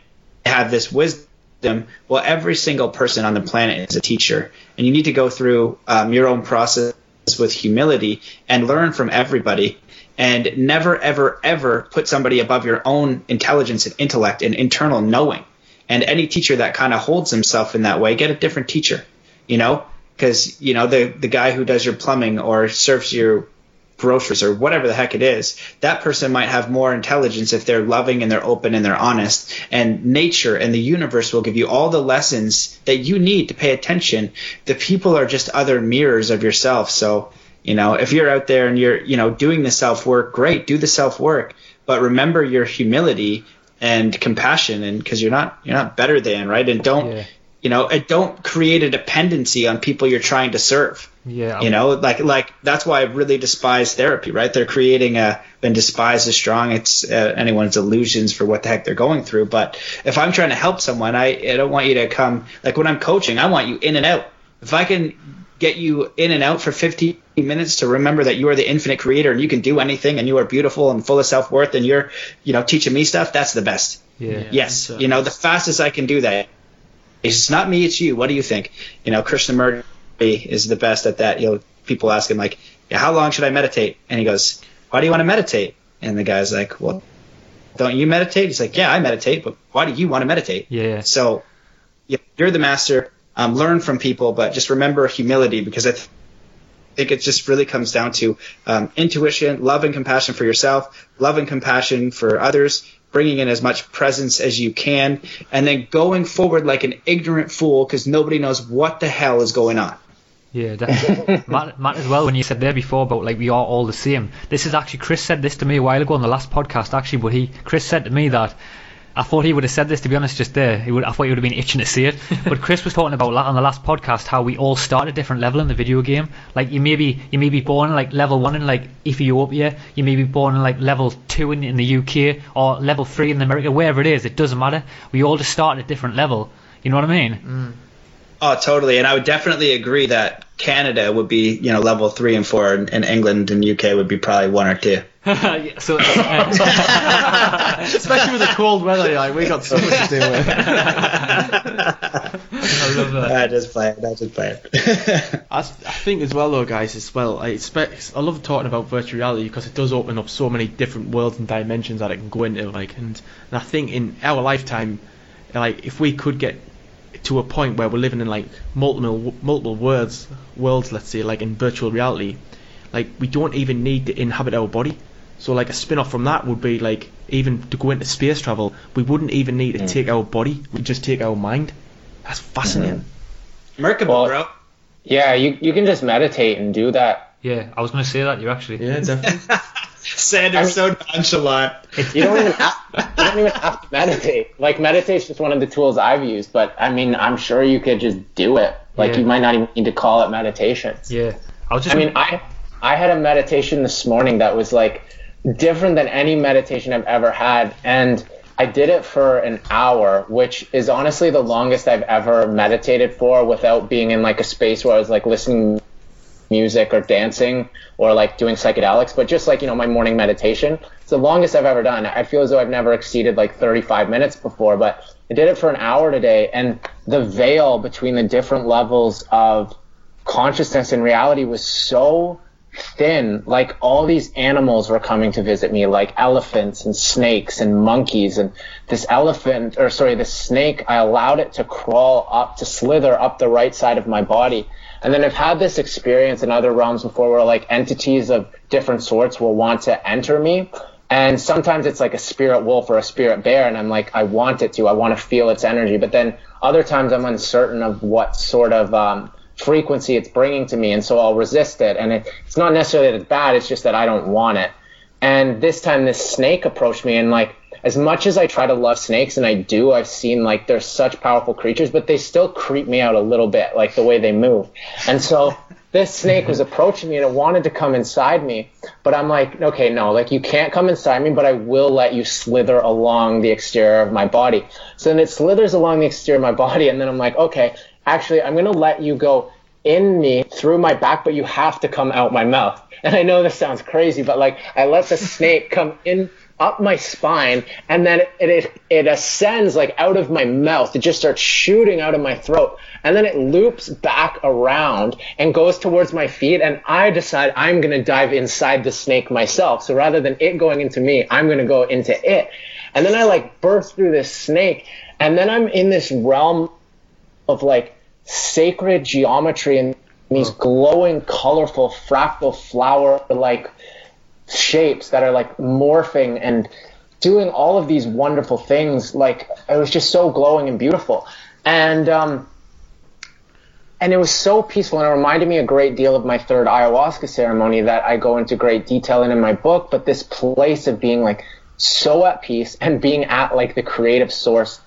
have this wisdom. Well, every single person on the planet is a teacher, and you need to go through um, your own process with humility and learn from everybody and never, ever, ever put somebody above your own intelligence and intellect and internal knowing. And any teacher that kind of holds himself in that way, get a different teacher, you know, because you know the the guy who does your plumbing or serves your groceries or whatever the heck it is, that person might have more intelligence if they're loving and they're open and they're honest. And nature and the universe will give you all the lessons that you need to pay attention. The people are just other mirrors of yourself. So you know, if you're out there and you're, you know, doing the self work, great, do the self work, but remember your humility and compassion, and because you're not, you're not better than, right? And don't, yeah. you know, and don't create a dependency on people you're trying to serve. Yeah. You know, like, like that's why I really despise therapy, right? They're creating a, and despise is strong. It's uh, anyone's illusions for what the heck they're going through. But if I'm trying to help someone, I, I don't want you to come, like when I'm coaching, I want you in and out. If I can get you in and out for 15 minutes to remember that you are the infinite creator and you can do anything and you are beautiful and full of self-worth and you're you know teaching me stuff that's the best. Yeah. Yes. You know the fastest i can do that. It's not me it's you. What do you think? You know krishnamurti is the best at that. You know people ask him like yeah, how long should i meditate? And he goes why do you want to meditate? And the guy's like well don't you meditate? He's like yeah i meditate but why do you want to meditate? Yeah. So you're the master um, learn from people, but just remember humility because I th- think it just really comes down to um, intuition, love and compassion for yourself, love and compassion for others, bringing in as much presence as you can, and then going forward like an ignorant fool because nobody knows what the hell is going on. Yeah, definitely. Matt, Matt, as well, when you said there before about like we are all the same. This is actually Chris said this to me a while ago on the last podcast actually, but he Chris said to me that I thought he would have said this to be honest just there. He would, I thought he would have been itching to see it. but Chris was talking about that on the last podcast how we all start at a different level in the video game. Like you may be you may be born like level one in like Ethiopia, you may be born in like level two in, in the UK or level three in America, wherever it is. It doesn't matter. We all just start at a different level. You know what I mean? Mm. Oh, totally. And I would definitely agree that Canada would be, you know, level three and four, and, and England and UK would be probably one or two. so, uh, especially with the cold weather, like we got so much to deal with. I love that. I just play it. I just play it. I, I think as well, though, guys, as well. I expect I love talking about virtual reality because it does open up so many different worlds and dimensions that it can go into. Like, and, and I think in our lifetime, like if we could get to a point where we're living in like multiple multiple worlds worlds let's say like in virtual reality like we don't even need to inhabit our body so like a spin-off from that would be like even to go into space travel we wouldn't even need to mm. take our body we just take our mind that's fascinating mm. well, bro yeah you, you can just meditate and do that yeah i was going to say that you actually yeah definitely Sanders I mean, so nonchalant. You don't even have, you don't even have to meditate. Like meditation's just one of the tools I've used, but I mean, I'm sure you could just do it. Like yeah. you might not even need to call it meditation. Yeah, I was just. I mean, I I had a meditation this morning that was like different than any meditation I've ever had, and I did it for an hour, which is honestly the longest I've ever meditated for without being in like a space where I was like listening music or dancing or like doing psychedelics, but just like, you know, my morning meditation. It's the longest I've ever done. I feel as though I've never exceeded like 35 minutes before, but I did it for an hour today. And the veil between the different levels of consciousness and reality was so thin. Like all these animals were coming to visit me, like elephants and snakes and monkeys. And this elephant, or sorry, this snake, I allowed it to crawl up, to slither up the right side of my body. And then I've had this experience in other realms before where like entities of different sorts will want to enter me. And sometimes it's like a spirit wolf or a spirit bear, and I'm like, I want it to, I want to feel its energy. But then other times I'm uncertain of what sort of um, frequency it's bringing to me, and so I'll resist it. And it, it's not necessarily that it's bad; it's just that I don't want it. And this time, this snake approached me, and like as much as I try to love snakes, and I do, I've seen like they're such powerful creatures, but they still creep me out a little bit, like the way they move. And so this snake was approaching me and it wanted to come inside me, but I'm like, okay, no, like you can't come inside me, but I will let you slither along the exterior of my body. So then it slithers along the exterior of my body, and then I'm like, okay, actually, I'm gonna let you go in me through my back, but you have to come out my mouth. And I know this sounds crazy, but like I let the snake come in up my spine and then it, it, it ascends like out of my mouth. It just starts shooting out of my throat and then it loops back around and goes towards my feet and I decide I'm going to dive inside the snake myself. So rather than it going into me, I'm going to go into it. And then I like burst through this snake and then I'm in this realm of like sacred geometry and these glowing, colorful, fractal flower like shapes that are like morphing and doing all of these wonderful things. Like it was just so glowing and beautiful, and um, and it was so peaceful, and it reminded me a great deal of my third ayahuasca ceremony that I go into great detail in in my book. But this place of being like so at peace and being at like the creative source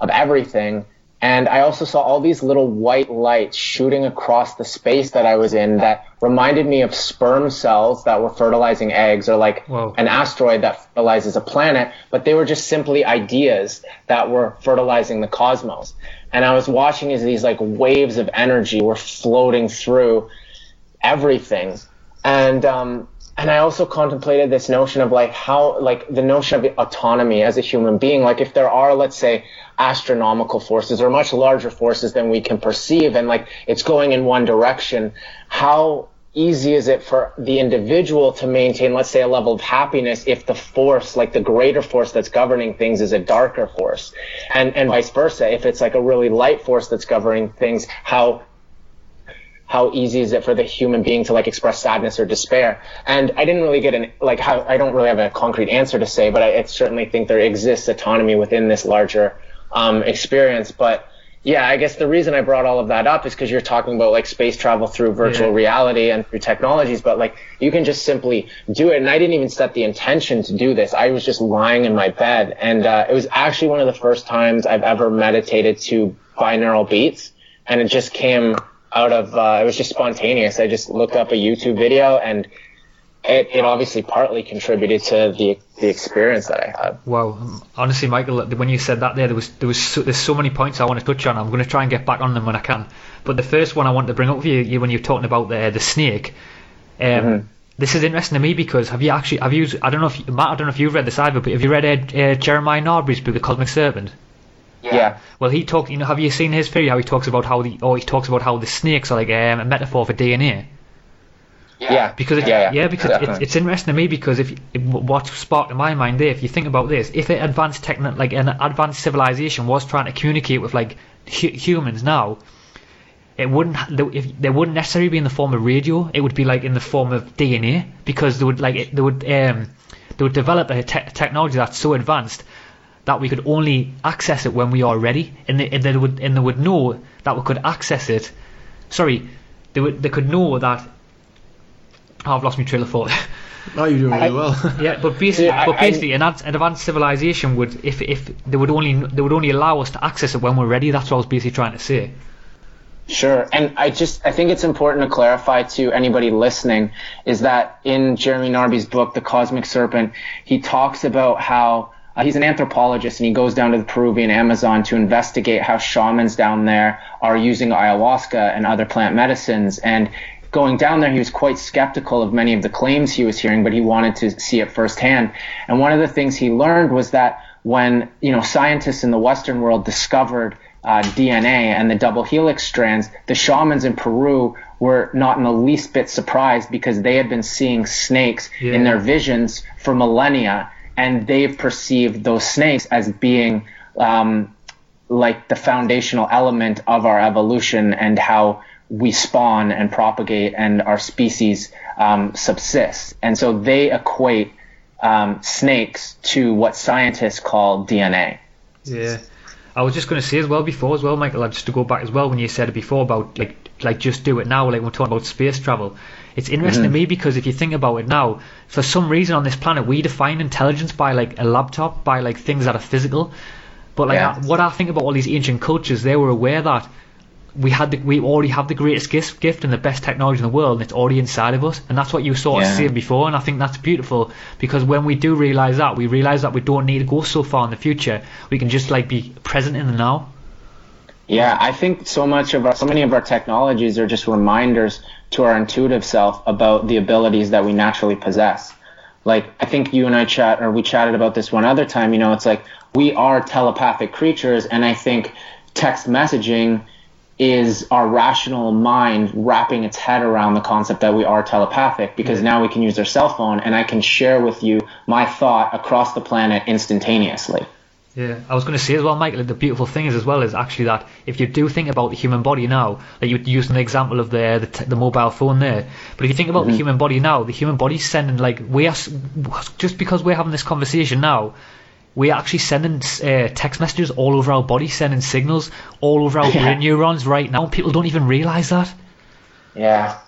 of everything and I also saw all these little white lights shooting across the space that I was in that reminded me of sperm cells that were fertilizing eggs or like Whoa. an asteroid that fertilizes a planet, but they were just simply ideas that were fertilizing the cosmos. And I was watching as these like waves of energy were floating through everything. And, um, and I also contemplated this notion of like how, like the notion of autonomy as a human being. Like if there are, let's say, astronomical forces or much larger forces than we can perceive, and like it's going in one direction, how easy is it for the individual to maintain, let's say, a level of happiness if the force, like the greater force that's governing things, is a darker force, and and vice versa. If it's like a really light force that's governing things, how how easy is it for the human being to like express sadness or despair? And I didn't really get an like how I don't really have a concrete answer to say, but I, I certainly think there exists autonomy within this larger um, experience. But yeah, I guess the reason I brought all of that up is because you're talking about like space travel through virtual Yeah. reality and through technologies, but like you can just simply do it. And I didn't even set the intention to do this. I was just lying in my bed, and uh, it was actually one of the first times I've ever meditated to binaural beats, and it just came out of uh, it was just spontaneous. I just looked up a YouTube video and. It, it obviously partly contributed to the the experience that I had. Wow, um, honestly, Michael, when you said that there, there was there was so, there's so many points I want to touch on. I'm going to try and get back on them when I can. But the first one I want to bring up with you, you when you're talking about the the snake, um, Mhm. this is interesting to me because have you actually have you I don't know if Matt I don't know if you've read this either, but have you read uh, uh, Jeremiah Narby's book, The Cosmic Serpent? Yeah. Well, he talk. You know, have you seen his theory? How he talks about how the or he talks about how the snakes are like um, a metaphor for DNA. Yeah. Because it, yeah, yeah, because it's, it's interesting to me because if what sparked in my mind there, if you think about this, if an advanced techno, like an advanced civilization was trying to communicate with like hu- humans now, it wouldn't they, if, they wouldn't necessarily be in the form of radio. It would be like in the form of DNA because they would like it, they would um they would develop a te- technology that's so advanced that we could only access it when we are ready, and they, and they would and they would know that we could access it. Sorry, they would they could know that. Oh, I've lost my trail of thought. Oh, you're doing really well. yeah, but basically, Yeah, I- but I- basically, an, ad- an advanced civilization would, if if they would only they would only allow us to access it when we're ready. That's what I was basically trying to say. Sure. And I just, I think it's important to clarify to anybody listening is that in Jeremy Narby's book, The Cosmic Serpent, he talks about how uh, he's an anthropologist and he goes down to the Peruvian Amazon to investigate how shamans down there are using ayahuasca and other plant medicines. And going down there, he was quite skeptical of many of the claims he was hearing, but he wanted to see it firsthand. And one of the things he learned was that when, you know, scientists in the Western world discovered uh, DNA and the double helix strands, the shamans in Peru were not in the least bit surprised because they had been seeing snakes Yeah. in their visions for millennia, and they've perceived those snakes as being um, like the foundational element of our evolution and how we spawn and propagate and our species um, subsists. And so they equate um, snakes to what scientists call DNA. Yeah. I was just going to say as well before as well, Michael, just to go back as well when you said it before about like like just do it now, like we're talking about space travel. It's interesting Mm-hmm. to me because if you think about it now, for some reason on this planet we define intelligence by like a laptop, by like things that are physical. But like Yeah. I- what I think about all these ancient cultures, they were aware that we had the, we already have the greatest gift, gift and the best technology in the world, and it's already inside of us. And that's what you sort of Yeah. said before, and I think that's beautiful because when we do realize that, we realize that we don't need to go so far in the future. We can just like be present in the now. Yeah, I think so much of our, so many of our technologies are just reminders to our intuitive self about the abilities that we naturally possess. Like I think you and I chat or we chatted about this one other time, you know, it's like we are telepathic creatures and I think text messaging is our rational mind wrapping its head around the concept that we are telepathic because now we can use our cell phone and I can share with you my thought across the planet instantaneously. Yeah, I was going to say as well, Michael. The beautiful thing is as well is actually that if you do think about the human body now, like you used an example of the the, t- the mobile phone there, but if you think about the human body now, the human body's sending like we are just because we're having this conversation now, we are actually sending uh, text messages all over our body, sending signals all over our Yeah. brain neurons right now. People don't even realize that. Yeah.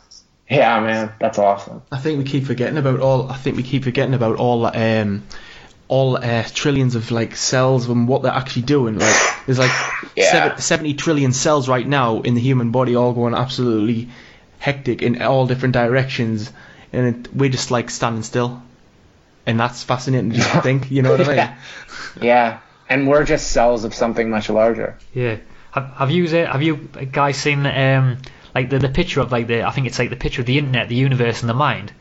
Yeah, man, that's awesome. I think we keep forgetting about all. I think we keep forgetting about all. Um, all uh, trillions of like cells and what they're actually doing. Like there's like Yeah. 70 trillion cells right now in the human body, all going absolutely hectic in all different directions, and it, we're just like standing still. And that's fascinating just to think. You know what I mean? Yeah. Yeah, and we're just cells of something much larger. Yeah. Have, have you uh, have you guys seen um like the the picture of like the I think it's like the picture of the internet, the universe, and the mind.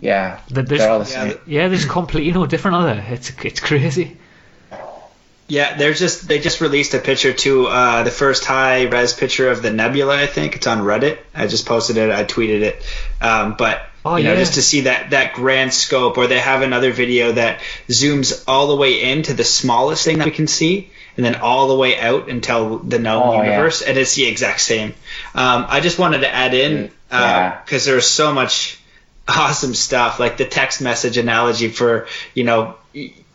Yeah, That there's, they're all the Yeah, same. Yeah, there's completely no different other. It's it's crazy. Yeah, they're just they just released a picture too. Uh, the first high res picture of the nebula. I think it's on Reddit. I just posted it. I tweeted it. Um, but Oh, you know, yeah. just to see that that grand scope, or they have another video that zooms all the way into the smallest thing that we can see, and then all the way out until the known Oh, yeah. universe, and it's the exact same. Um, I just wanted to add in Yeah. because there's so much awesome stuff, like the text message analogy for you know.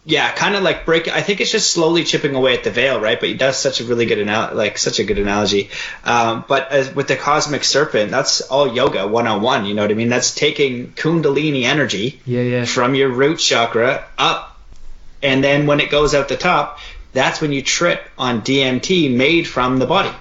Yeah, kind of like break. I think it's just slowly chipping away at the veil, right? But he does such a really good anal- like such a good analogy. Um, but as with the cosmic serpent, that's all yoga 101. You know what I mean? That's taking kundalini energy Yeah, yeah. from your root chakra up, and then when it goes out the top, that's when you trip on DMT made from the body.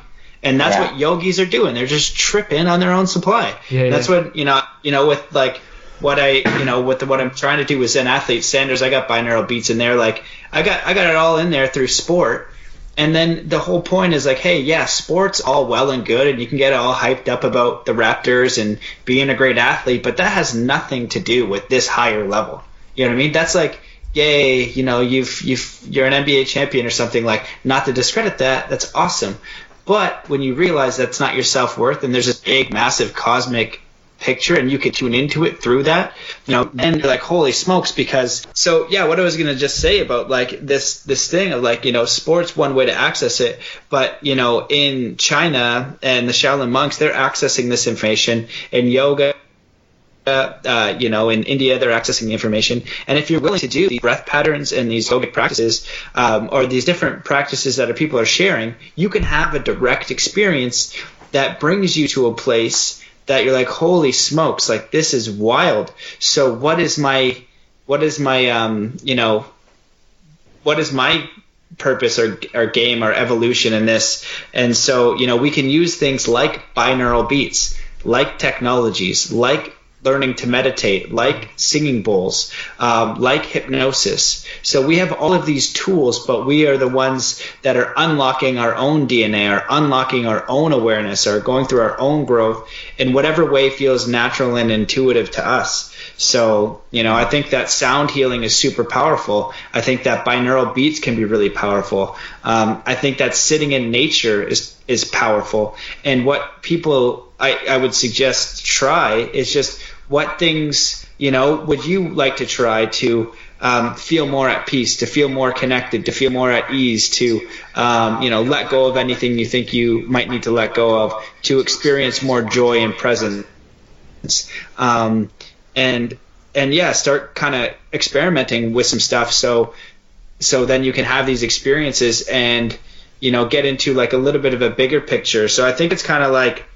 And that's Yeah. what yogis are doing. They're just tripping on their own supply. Yeah, that's yeah. what you know. You know, with like what I, you know, with the, what I'm trying to do with Zen Athlete Sanders, I got binaural beats in there. Like I got, I got it all in there through sport. And then the whole point is like, hey, yeah, sports all well and good, and you can get all hyped up about the Raptors and being a great athlete, but that has nothing to do with this higher level. You know what I mean? That's like, yay, you know, you've you've you're an NBA champion or something. Like, not to discredit that, that's awesome. But when you realize that's not your self worth, and there's this big, massive cosmic picture and you can tune into it through that you know then you're like holy smokes because so yeah what i was to just say about like this this thing of like you know sports one way to access it but you know in china and the shaolin monks they're accessing this information in yoga uh, you know, in India, they're accessing the information. And if you're willing to do these breath patterns and these yogic practices, um, or these different practices that people are sharing, you can have a direct experience that brings you to a place that you're like, holy smokes, like this is wild. So what is my, what is my, um, you know, what is my purpose or, or game or evolution in this? And so, you know, we can use things like binaural beats, like technologies, like learning to meditate, like singing bowls, um, like hypnosis. So we have all of these tools, but we are the ones that are unlocking our own DNA, are unlocking our own awareness, are going through our own growth in whatever way feels natural and intuitive to us. So, you know, I think that sound healing is super powerful. I think that binaural beats can be really powerful. Um, I think that sitting in nature is is powerful. And what people I, I would suggest try is just what things you know would you like to try to um, feel more at peace, to feel more connected, to feel more at ease, to um, you know let go of anything you think you might need to let go of, to experience more joy and presence, um, and and yeah, start kind of experimenting with some stuff. So so then you can have these experiences and you know, get into like a little bit of a bigger picture. So I think it's kind of like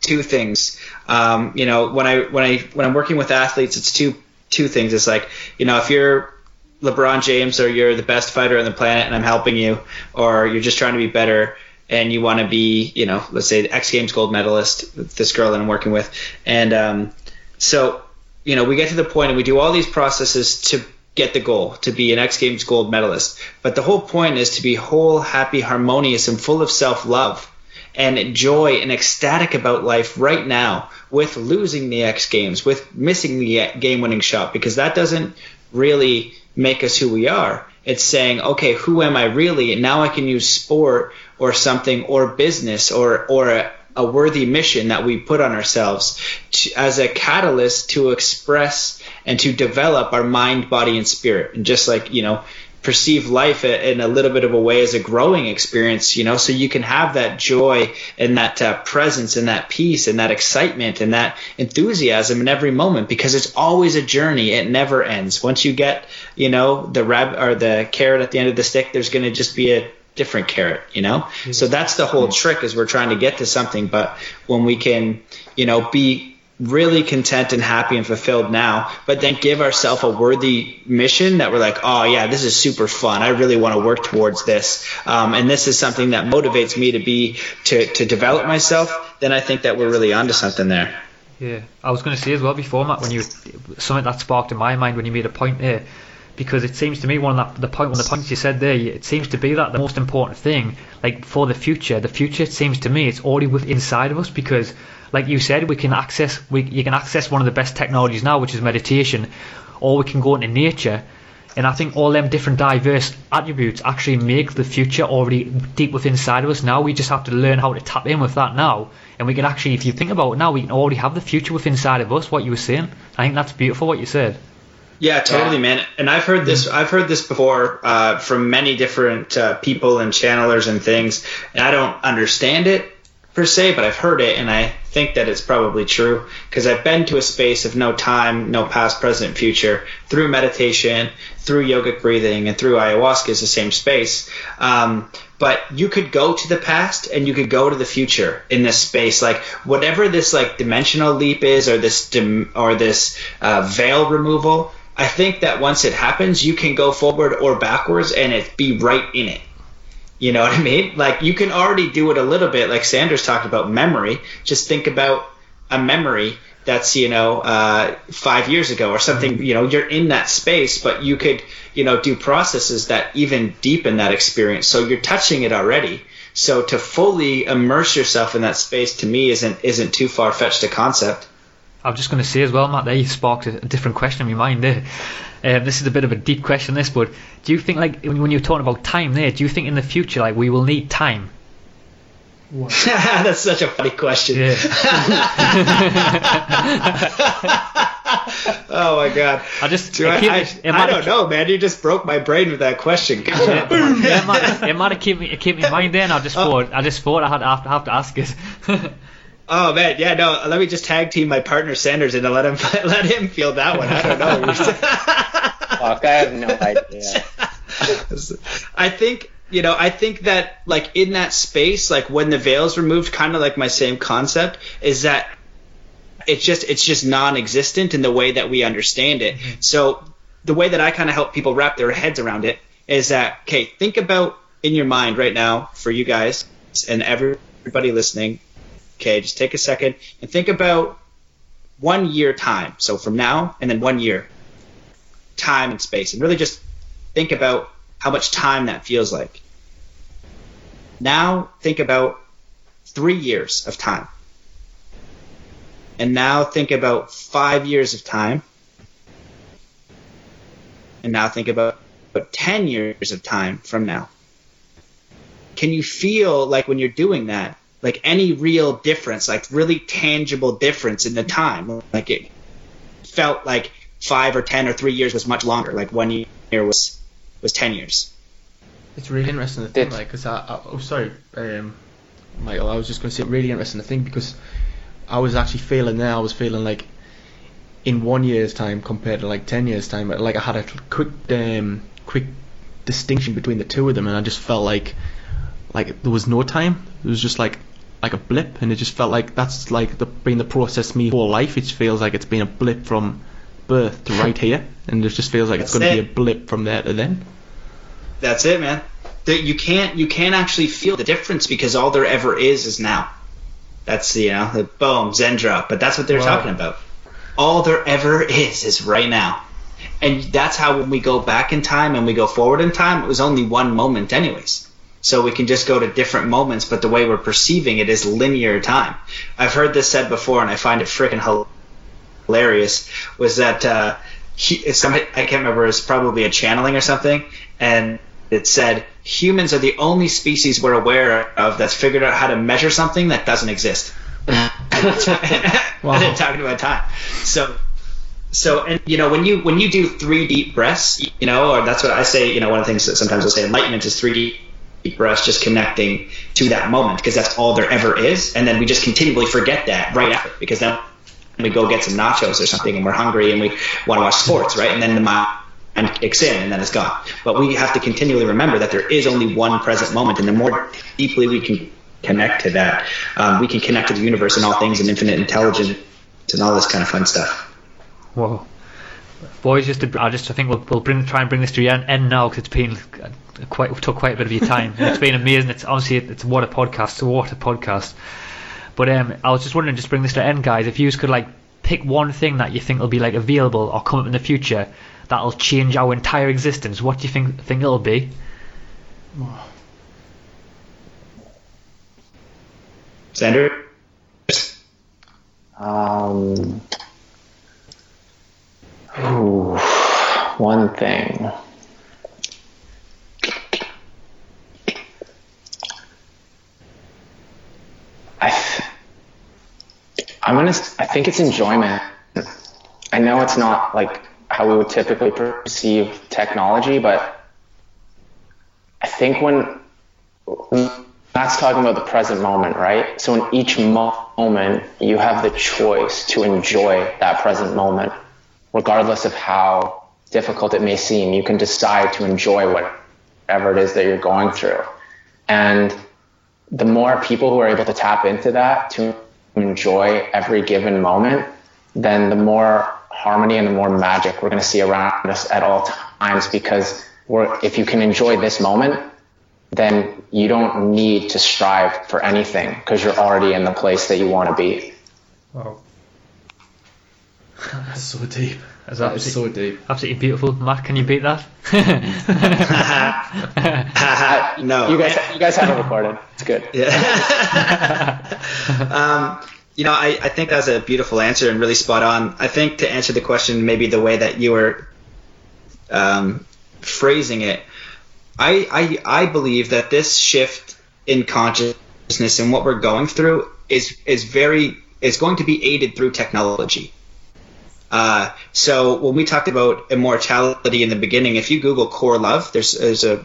two things. Um, you know, when I when I when I'm working with athletes, it's two two things. It's like you know, if you're LeBron James or you're the best fighter on the planet and I'm helping you, or you're just trying to be better and you want to be, you know, let's say X Games gold medalist, this girl that I'm working with, and um, so you know, we get to the point and we do all these processes to get the goal to be an X Games gold medalist. But the whole point is to be whole, happy, harmonious, and full of self love and joy and ecstatic about life right now with losing the X Games, with missing the game winning shot, because that doesn't really make us who we are. It's saying, okay, who am I really? And now I can use sport or something or business or, or a, a worthy mission that we put on ourselves to, as a catalyst to express and to develop our mind, body, and spirit. And just like, you know, perceive life in a little bit of a way as a growing experience, you know, so you can have that joy and that uh, presence and that peace and that excitement and that enthusiasm in every moment because it's always a journey. It never ends. Once you get, you know, the rab or the carrot at the end of the stick, there's going to just be a different carrot, you know? Mm-hmm. So that's the whole trick is we're trying to get to something, but when we can, you know, be really content and happy and fulfilled now, but then give ourselves a worthy mission that we're like, oh yeah, this is super fun. I really want to work towards this, um, and this is something that motivates me to be to to develop myself. Then I think that we're really onto something there. Yeah, I was going to say as well before, Matt, when you something that sparked in my mind when you made a point there because it seems to me one of the, the point one of the points you said there it seems to be that the most important thing like for the future the future it seems to me it's already within inside of us because like you said we can access we you can access one of the best technologies now which is meditation or we can go into nature and I think all them different diverse attributes actually make the future already deep within inside of us now. We just have to learn how to tap in with that now. And we can actually, if you think about it now, we can already have the future within inside of us, what you were saying. I think that's beautiful what you said. Yeah, totally, yeah. man. And I've heard this. I've heard this before uh, from many different uh, people and channelers and things. And I don't understand it per se, but I've heard it, and I think that it's probably true because I've been to a space of no time, no past, present, future through meditation, through yogic breathing, and through ayahuasca is the same space. Um, but you could go to the past and you could go to the future in this space like whatever this like dimensional leap is or this dim- or this uh, veil removal I think that once it happens, you can go forward or backwards and it be right in it. You know what I mean? Like you can already do it a little bit, like Sanders talked about memory. Just think about a memory that's you know uh, five years ago or something. You know, you're in that space, but you could you know do processes that even deepen that experience. So you're touching it already. So to fully immerse yourself in that space to me isn't isn't too far fetched a concept. I was just going to say as well, Matt, there you sparked a, different question in my mind there. Um, this is a bit of a deep question, this, but do you think, like, when you're talking about time there, do you think in the future, like, we will need time? That's such a funny question. Yeah. oh my god! I just do I, I, I, don't know, man. You just broke my brain with that question. yeah, it, might, it might have kept me, kept me in mind then. I just oh. thought I just thought I had to, have to ask it. Oh man, yeah, no. Let me just tag team my partner Sanders and let him let him feel that one. I don't know. Fuck, I have no idea. I think you know, I think that like in that space, like when the veil's removed, kind of like my same concept is that it's just it's just non-existent in the way that we understand it. Mm-hmm. So the way that I kind of help people wrap their heads around it is that okay, think about in your mind right now for you guys and everybody listening Okay, just take a second and think about one year time. So from now and then one year time and space, and really just think about how much time that feels like. Now think about three years of time. And now think about five years of time. And now think about, about 10 years of time from now. Can you feel like when you're doing that, like any real difference, like really tangible difference in the time. Like it felt like five or ten or three years was much longer. Like one year was was ten years. It's really interesting to think, like, because I, I, oh sorry, um, Michael, I was just going to say really interesting to think because I was actually feeling there. I was feeling like in one year's time compared to like ten years time, like I had a quick um, quick distinction between the two of them, and I just felt like like there was no time. It was just like like a blip, and it just felt like that's like the been the process me whole life. It feels like it's been a blip from birth to right here, and it just feels like it's That's going to be a blip from there to then. That's it, man. That you can't you can't actually feel the difference because all there ever is is now. That's you know the boom Zen drop, but that's what they're Wow. talking about. All there ever is is right now, and that's how when we go back in time and we go forward in time, it was only one moment, anyways. So we can just go to different moments, but the way we're perceiving it is linear time. I've heard this said before, and I find it freaking hilarious. Was that uh, he, somebody I can't remember. It's probably a channeling or something, and it said humans are the only species we're aware of that's figured out how to measure something that doesn't exist. wow. talking about time. So, so and you know when you when you do three deep breaths, you know, or that's what I say. You know, one of the things that sometimes I say enlightenment is three deep deep us just connecting to that moment because that's all there ever is, and then we just continually forget that right after because then we go get some nachos or something and we're hungry and we want to watch sports, right? And then the mind kicks in and then it's gone. But we have to continually remember that there is only one present moment, and the more deeply we can connect to that, um, we can connect to the universe and all things and infinite intelligence and all this kind of fun stuff. Whoa. Boys, just to, I just I think we'll, we'll bring try and bring this to the end, now because it's been quite took quite a bit of your time. It's been amazing. It's obviously it's what a podcast, it's a what a podcast. But um, I was just wondering, just bring this to an end, guys. If you could like pick one thing that you think will be like available or come up in the future that'll change our entire existence, what do you think think it'll be? Xander? Um, ooh, one thing. I, th- I'm gonna. I think it's enjoyment. I know it's not like how we would typically perceive technology, but I think when that's talking about the present moment, right? So in each mo- moment, you have the choice to enjoy that present moment, regardless of how difficult it may seem. You can decide to enjoy whatever it is that you're going through. And the more people who are able to tap into that, to enjoy every given moment, then the more harmony and the more magic we're going to see around us at all times because we're, if you can enjoy this moment, then you don't need to strive for anything because you're already in the place that you want to be. Wow. That's so deep. That's That is so deep. absolutely beautiful. Matt, can you beat that? no. You guys, you guys have it recorded. It's good. um, you know, I, I think that's a beautiful answer and really spot on. I think to answer the question, maybe the way that you were um, phrasing it, I, I I believe that this shift in consciousness and what we're going through is is very is going to be aided through technology. Uh, so when we talked about immortality in the beginning, if you Google core love, there's there's a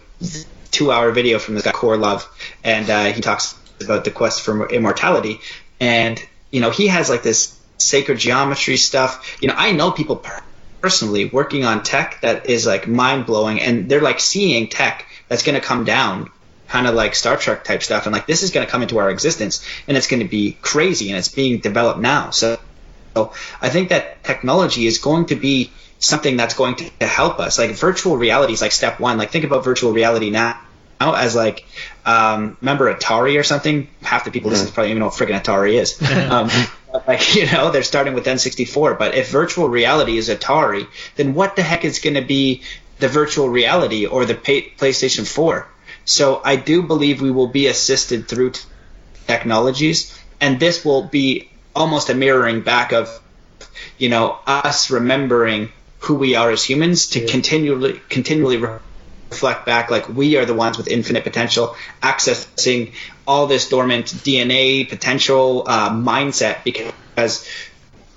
two hour video from this guy core love, and uh, he talks about the quest for immortality, and you know he has like this sacred geometry stuff. You know I know people personally working on tech that is like mind blowing, and they're like seeing tech that's going to come down kind of like Star Trek type stuff, and like this is going to come into our existence, and it's going to be crazy, and it's being developed now. So, so I think that technology is going to be something that's going to, to help us. Like virtual reality is like step one. Like think about virtual reality now. now As like, um, remember Atari or something? Half the people listening probably don't even know what freaking Atari is. um, like you know, they're starting with N64. But if virtual reality is Atari, then what the heck is going to be the virtual reality or the pay- PlayStation 4? So I do believe we will be assisted through t- technologies, and this will be almost a mirroring back of, you know, us remembering who we are as humans to continually continually re- reflect back like we are the ones with infinite potential, accessing all this dormant DNA potential uh, mindset because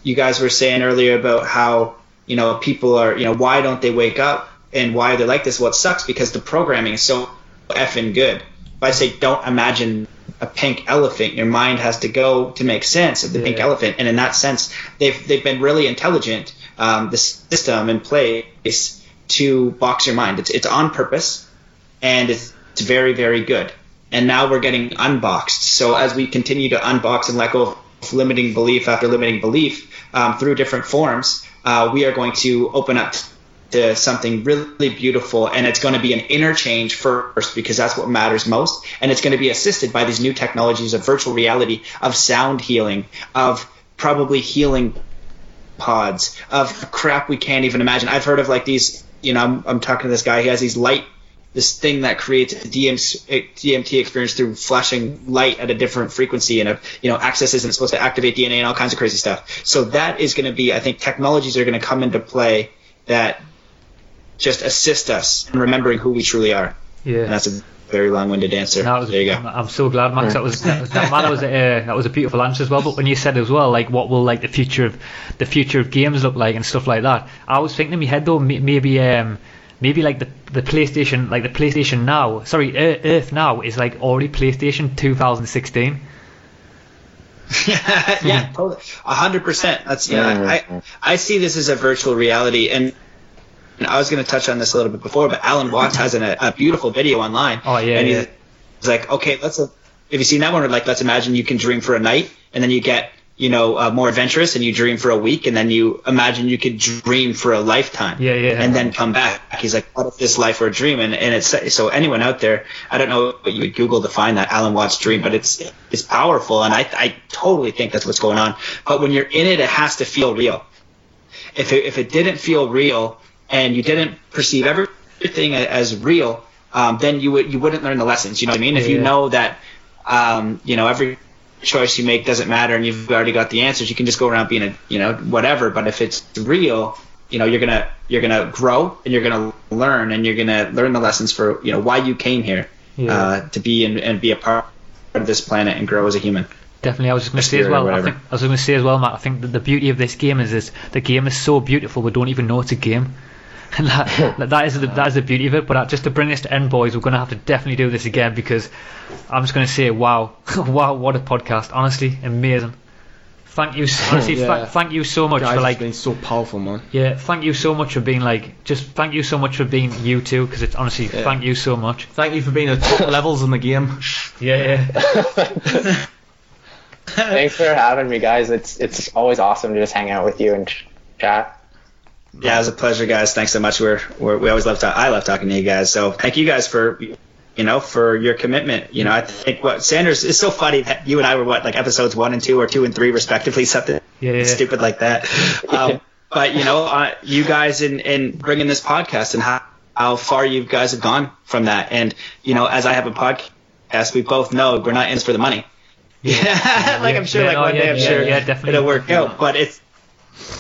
you guys were saying earlier about how you know people are you know why don't they wake up and why are they're like this? Well it sucks because the programming is so effing good. If i say don't imagine a pink elephant your mind has to go to make sense of the pink elephant. And in that sense they've they've been really intelligent um, the system in place to box your mind. It's, it's on purpose and it's, it's very very good. And now we're getting unboxed. So as we continue to unbox and let go of limiting belief after limiting belief um, through different forms, uh, we are going to open up to something really beautiful and it's going to be an interchange first because that's what matters most and it's going to be assisted by these new technologies of virtual reality of sound healing of probably healing pods of crap we can't even imagine i've heard of like these you know i'm, I'm talking to this guy he has these light this thing that creates a DMT experience through flashing light at a different frequency and a, you know accesses and it's supposed to activate DNA and all kinds of crazy stuff. So that is going to be I think technologies are going to come into play that just assist us in remembering who we truly are. Yeah. And that's a very long-winded answer. No, was, there you go. I'm so glad, Max. That was that, that, man, that was a, uh, that was a beautiful answer as well. But when you said as well, like what will like the future of the future of games look like and stuff like that, I was thinking in my head though maybe um maybe like the the PlayStation like the PlayStation Now, sorry, Earth Now is like already PlayStation 2016. yeah, totally, hundred percent. That's yeah. I I see this as a virtual reality, and I was going to touch on this a little bit before, but Alan Watts has an, a, a beautiful video online. Oh yeah, and yeah. he's like, okay, let's. Uh, have you seen that one? Or like, let's imagine you can dream for a night, and then you get you know, uh, more adventurous and you dream for a week and then you imagine you could dream for a lifetime. Yeah, yeah. And then come back. He's like, what if this life were a dream? And, and it's, so anyone out there, I don't know what you would Google to find that Alan Watts dream, but it's, it's powerful. And I, I totally think that's what's going on. But when you're in it, it has to feel real. If it, if it didn't feel real and you didn't perceive everything as real, um, then you would, you wouldn't learn the lessons. You know what I mean? If you know that, um, you know, every, choice you make doesn't matter and you've already got the answers you can just go around being a you know whatever but if it's real you know you're gonna you're gonna grow and you're gonna learn and you're gonna learn the lessons for you know why you came here Yeah. uh, to be and, and be a part of this planet and grow as a human Definitely, I was just going to say as well. I think I was going to say as well, Matt. I think that the beauty of this game is this: the game is so beautiful we don't even know it's a game, that that is the, that is the beauty of it. But uh, just to bring this to end, boys, we're going to have to definitely do this again because I'm just going to say, wow, wow, what a podcast! Honestly, amazing. Thank you, honestly, Yeah. tha- thank you so much Guys, for it's like been so powerful, man. yeah, thank you so much for being like just thank you so much for being you two because it's honestly Yeah. thank you so much. Thank you for being at top levels in the game. Yeah, yeah. Thanks for having me, guys. It's it's always awesome to just hang out with you and chat. Yeah it was a pleasure guys. Thanks so much. We're, we're we always love to i love talking to you guys. So thank you guys for you know for your commitment. You know i think what sanders is so funny that you and i were what like episodes one and two or two and three respectively something Yeah, yeah. stupid like that. Um, but you know uh, you guys in in bringing this podcast and how how far you guys have gone from that. And you know as i have a podcast we both know we're not in for the money. Yeah, like i'm sure like no, one day i'm sure yeah, definitely. it'll work out. But it's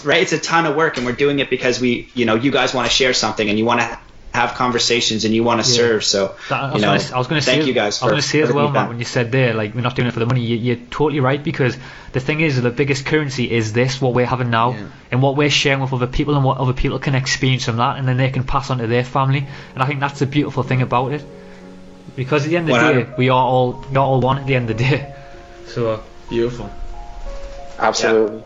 right it's a ton of work and we're doing it because we you know you guys want to share something and you want to have conversations and you want to Yeah. serve so That, I you know gonna, I was going to say, thank you guys I was going to say as well, Matt, when you said there, like we're not doing it for the money. You, you're totally right because the thing is, the biggest currency is this, what we're having now, Yeah. and what we're sharing with other people, and what other people can experience from that, and then they can pass on to their family. And I think that's the beautiful thing about it, because at the end of the day, we are all not all one at the end of the day. So. uh, Beautiful. Absolutely.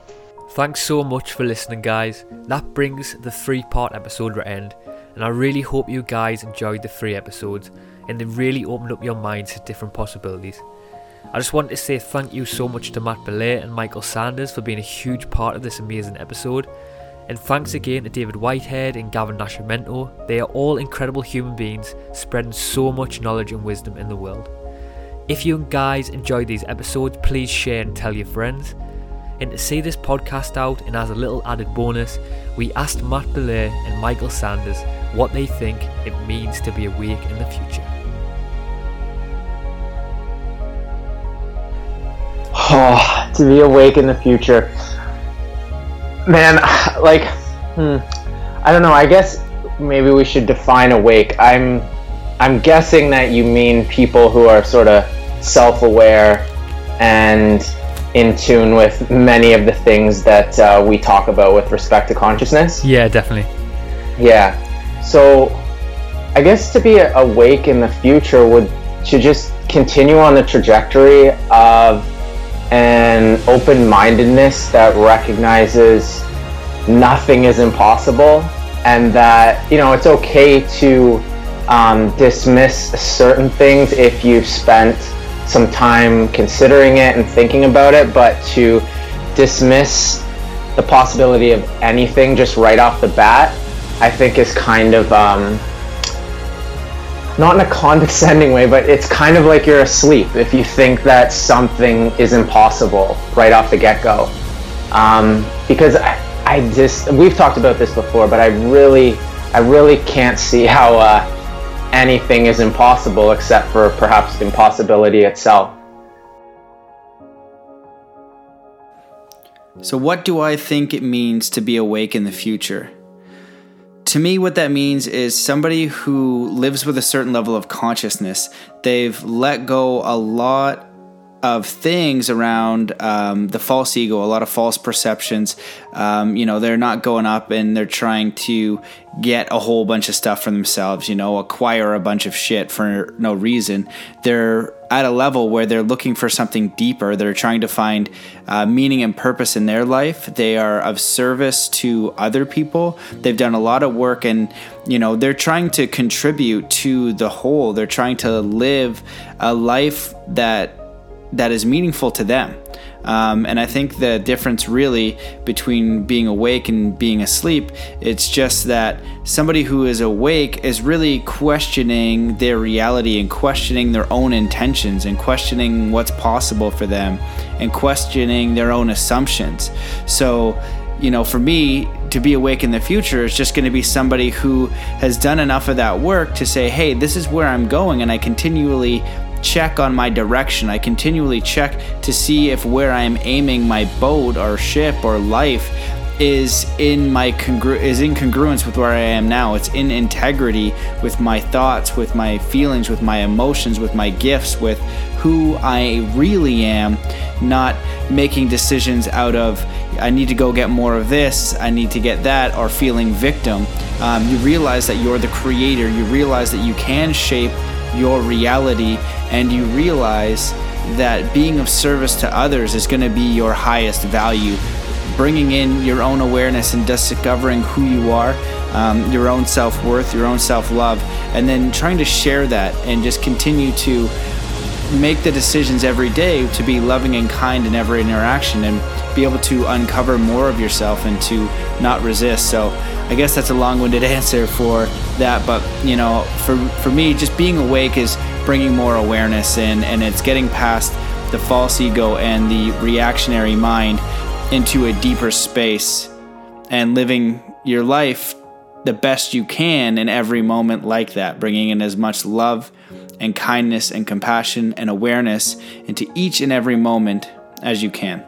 Thanks so much for listening, guys. That brings the three part episode to end, and I really hope you guys enjoyed the three episodes and they really opened up your minds to different possibilities. I just want to say thank you so much to Matt Belair and Michael Sanders for being a huge part of this amazing episode, and thanks again to David Whitehead and Gavin Nascimento. They are all incredible human beings spreading so much knowledge and wisdom in the world. If you guys enjoyed these episodes, please share and tell your friends. And to see this podcast out, and as a little added bonus, we asked Matt Belair and Michael Sanders what they think it means to be awake in the future. Oh, to be awake in the future. Man, like, hmm, I don't know. I guess maybe we should define awake. I'm, I'm guessing that you mean people who are sort of self-aware and in tune with many of the things that uh, we talk about with respect to consciousness. Yeah, definitely. Yeah. So, I guess to be awake in the future would to just continue on the trajectory of an open-mindedness that recognizes nothing is impossible and that you know it's okay to um, dismiss certain things if you've spent some time considering it and thinking about it, but to dismiss the possibility of anything just right off the bat, I think is kind of um, not in a condescending way, but it's kind of like you're asleep if you think that something is impossible right off the get go. Um, because I, I just we've talked about this before, but I really I really can't see how uh, anything is impossible except for perhaps impossibility itself. So, what do I think it means to be awake in the future? To me, what that means is somebody who lives with a certain level of consciousness. They've let go a lot of things around um, the false ego, a lot of false perceptions. Um, you know, they're not going up and they're trying to get a whole bunch of stuff for themselves, you know, acquire a bunch of shit for no reason. They're at a level where they're looking for something deeper. They're trying to find uh, meaning and purpose in their life. They are of service to other people. They've done a lot of work and, you know, they're trying to contribute to the whole. They're trying to live a life that that is meaningful to them. Um, and I think the difference really between being awake and being asleep, it's just that somebody who is awake is really questioning their reality and questioning their own intentions and questioning what's possible for them and questioning their own assumptions. So, you know, for me, to be awake in the future is just going to be somebody who has done enough of that work to say, hey, this is where I'm going, and I continually check on my direction. I continually check to see if where I am aiming my boat or ship or life is in my congru- is in congruence with where I am now. It's in integrity with my thoughts, with my feelings, with my emotions, with my gifts, with who I really am, not making decisions out of I need to go get more of this, I need to get that, or feeling victim. Um, you realize that you're the creator. You realize that you can shape your reality and you realize that being of service to others is going to be your highest value. Bringing in your own awareness and discovering who you are, um, your own self worth, your own self love, and then trying to share that and just continue to make the decisions every day to be loving and kind in every interaction and be able to uncover more of yourself and to not resist. So I guess that's a long-winded answer for that, but you know, for for me, just being awake is bringing more awareness in, and it's getting past the false ego and the reactionary mind into a deeper space and living your life the best you can in every moment like that, bringing in as much love and kindness and compassion and awareness into each and every moment as you can.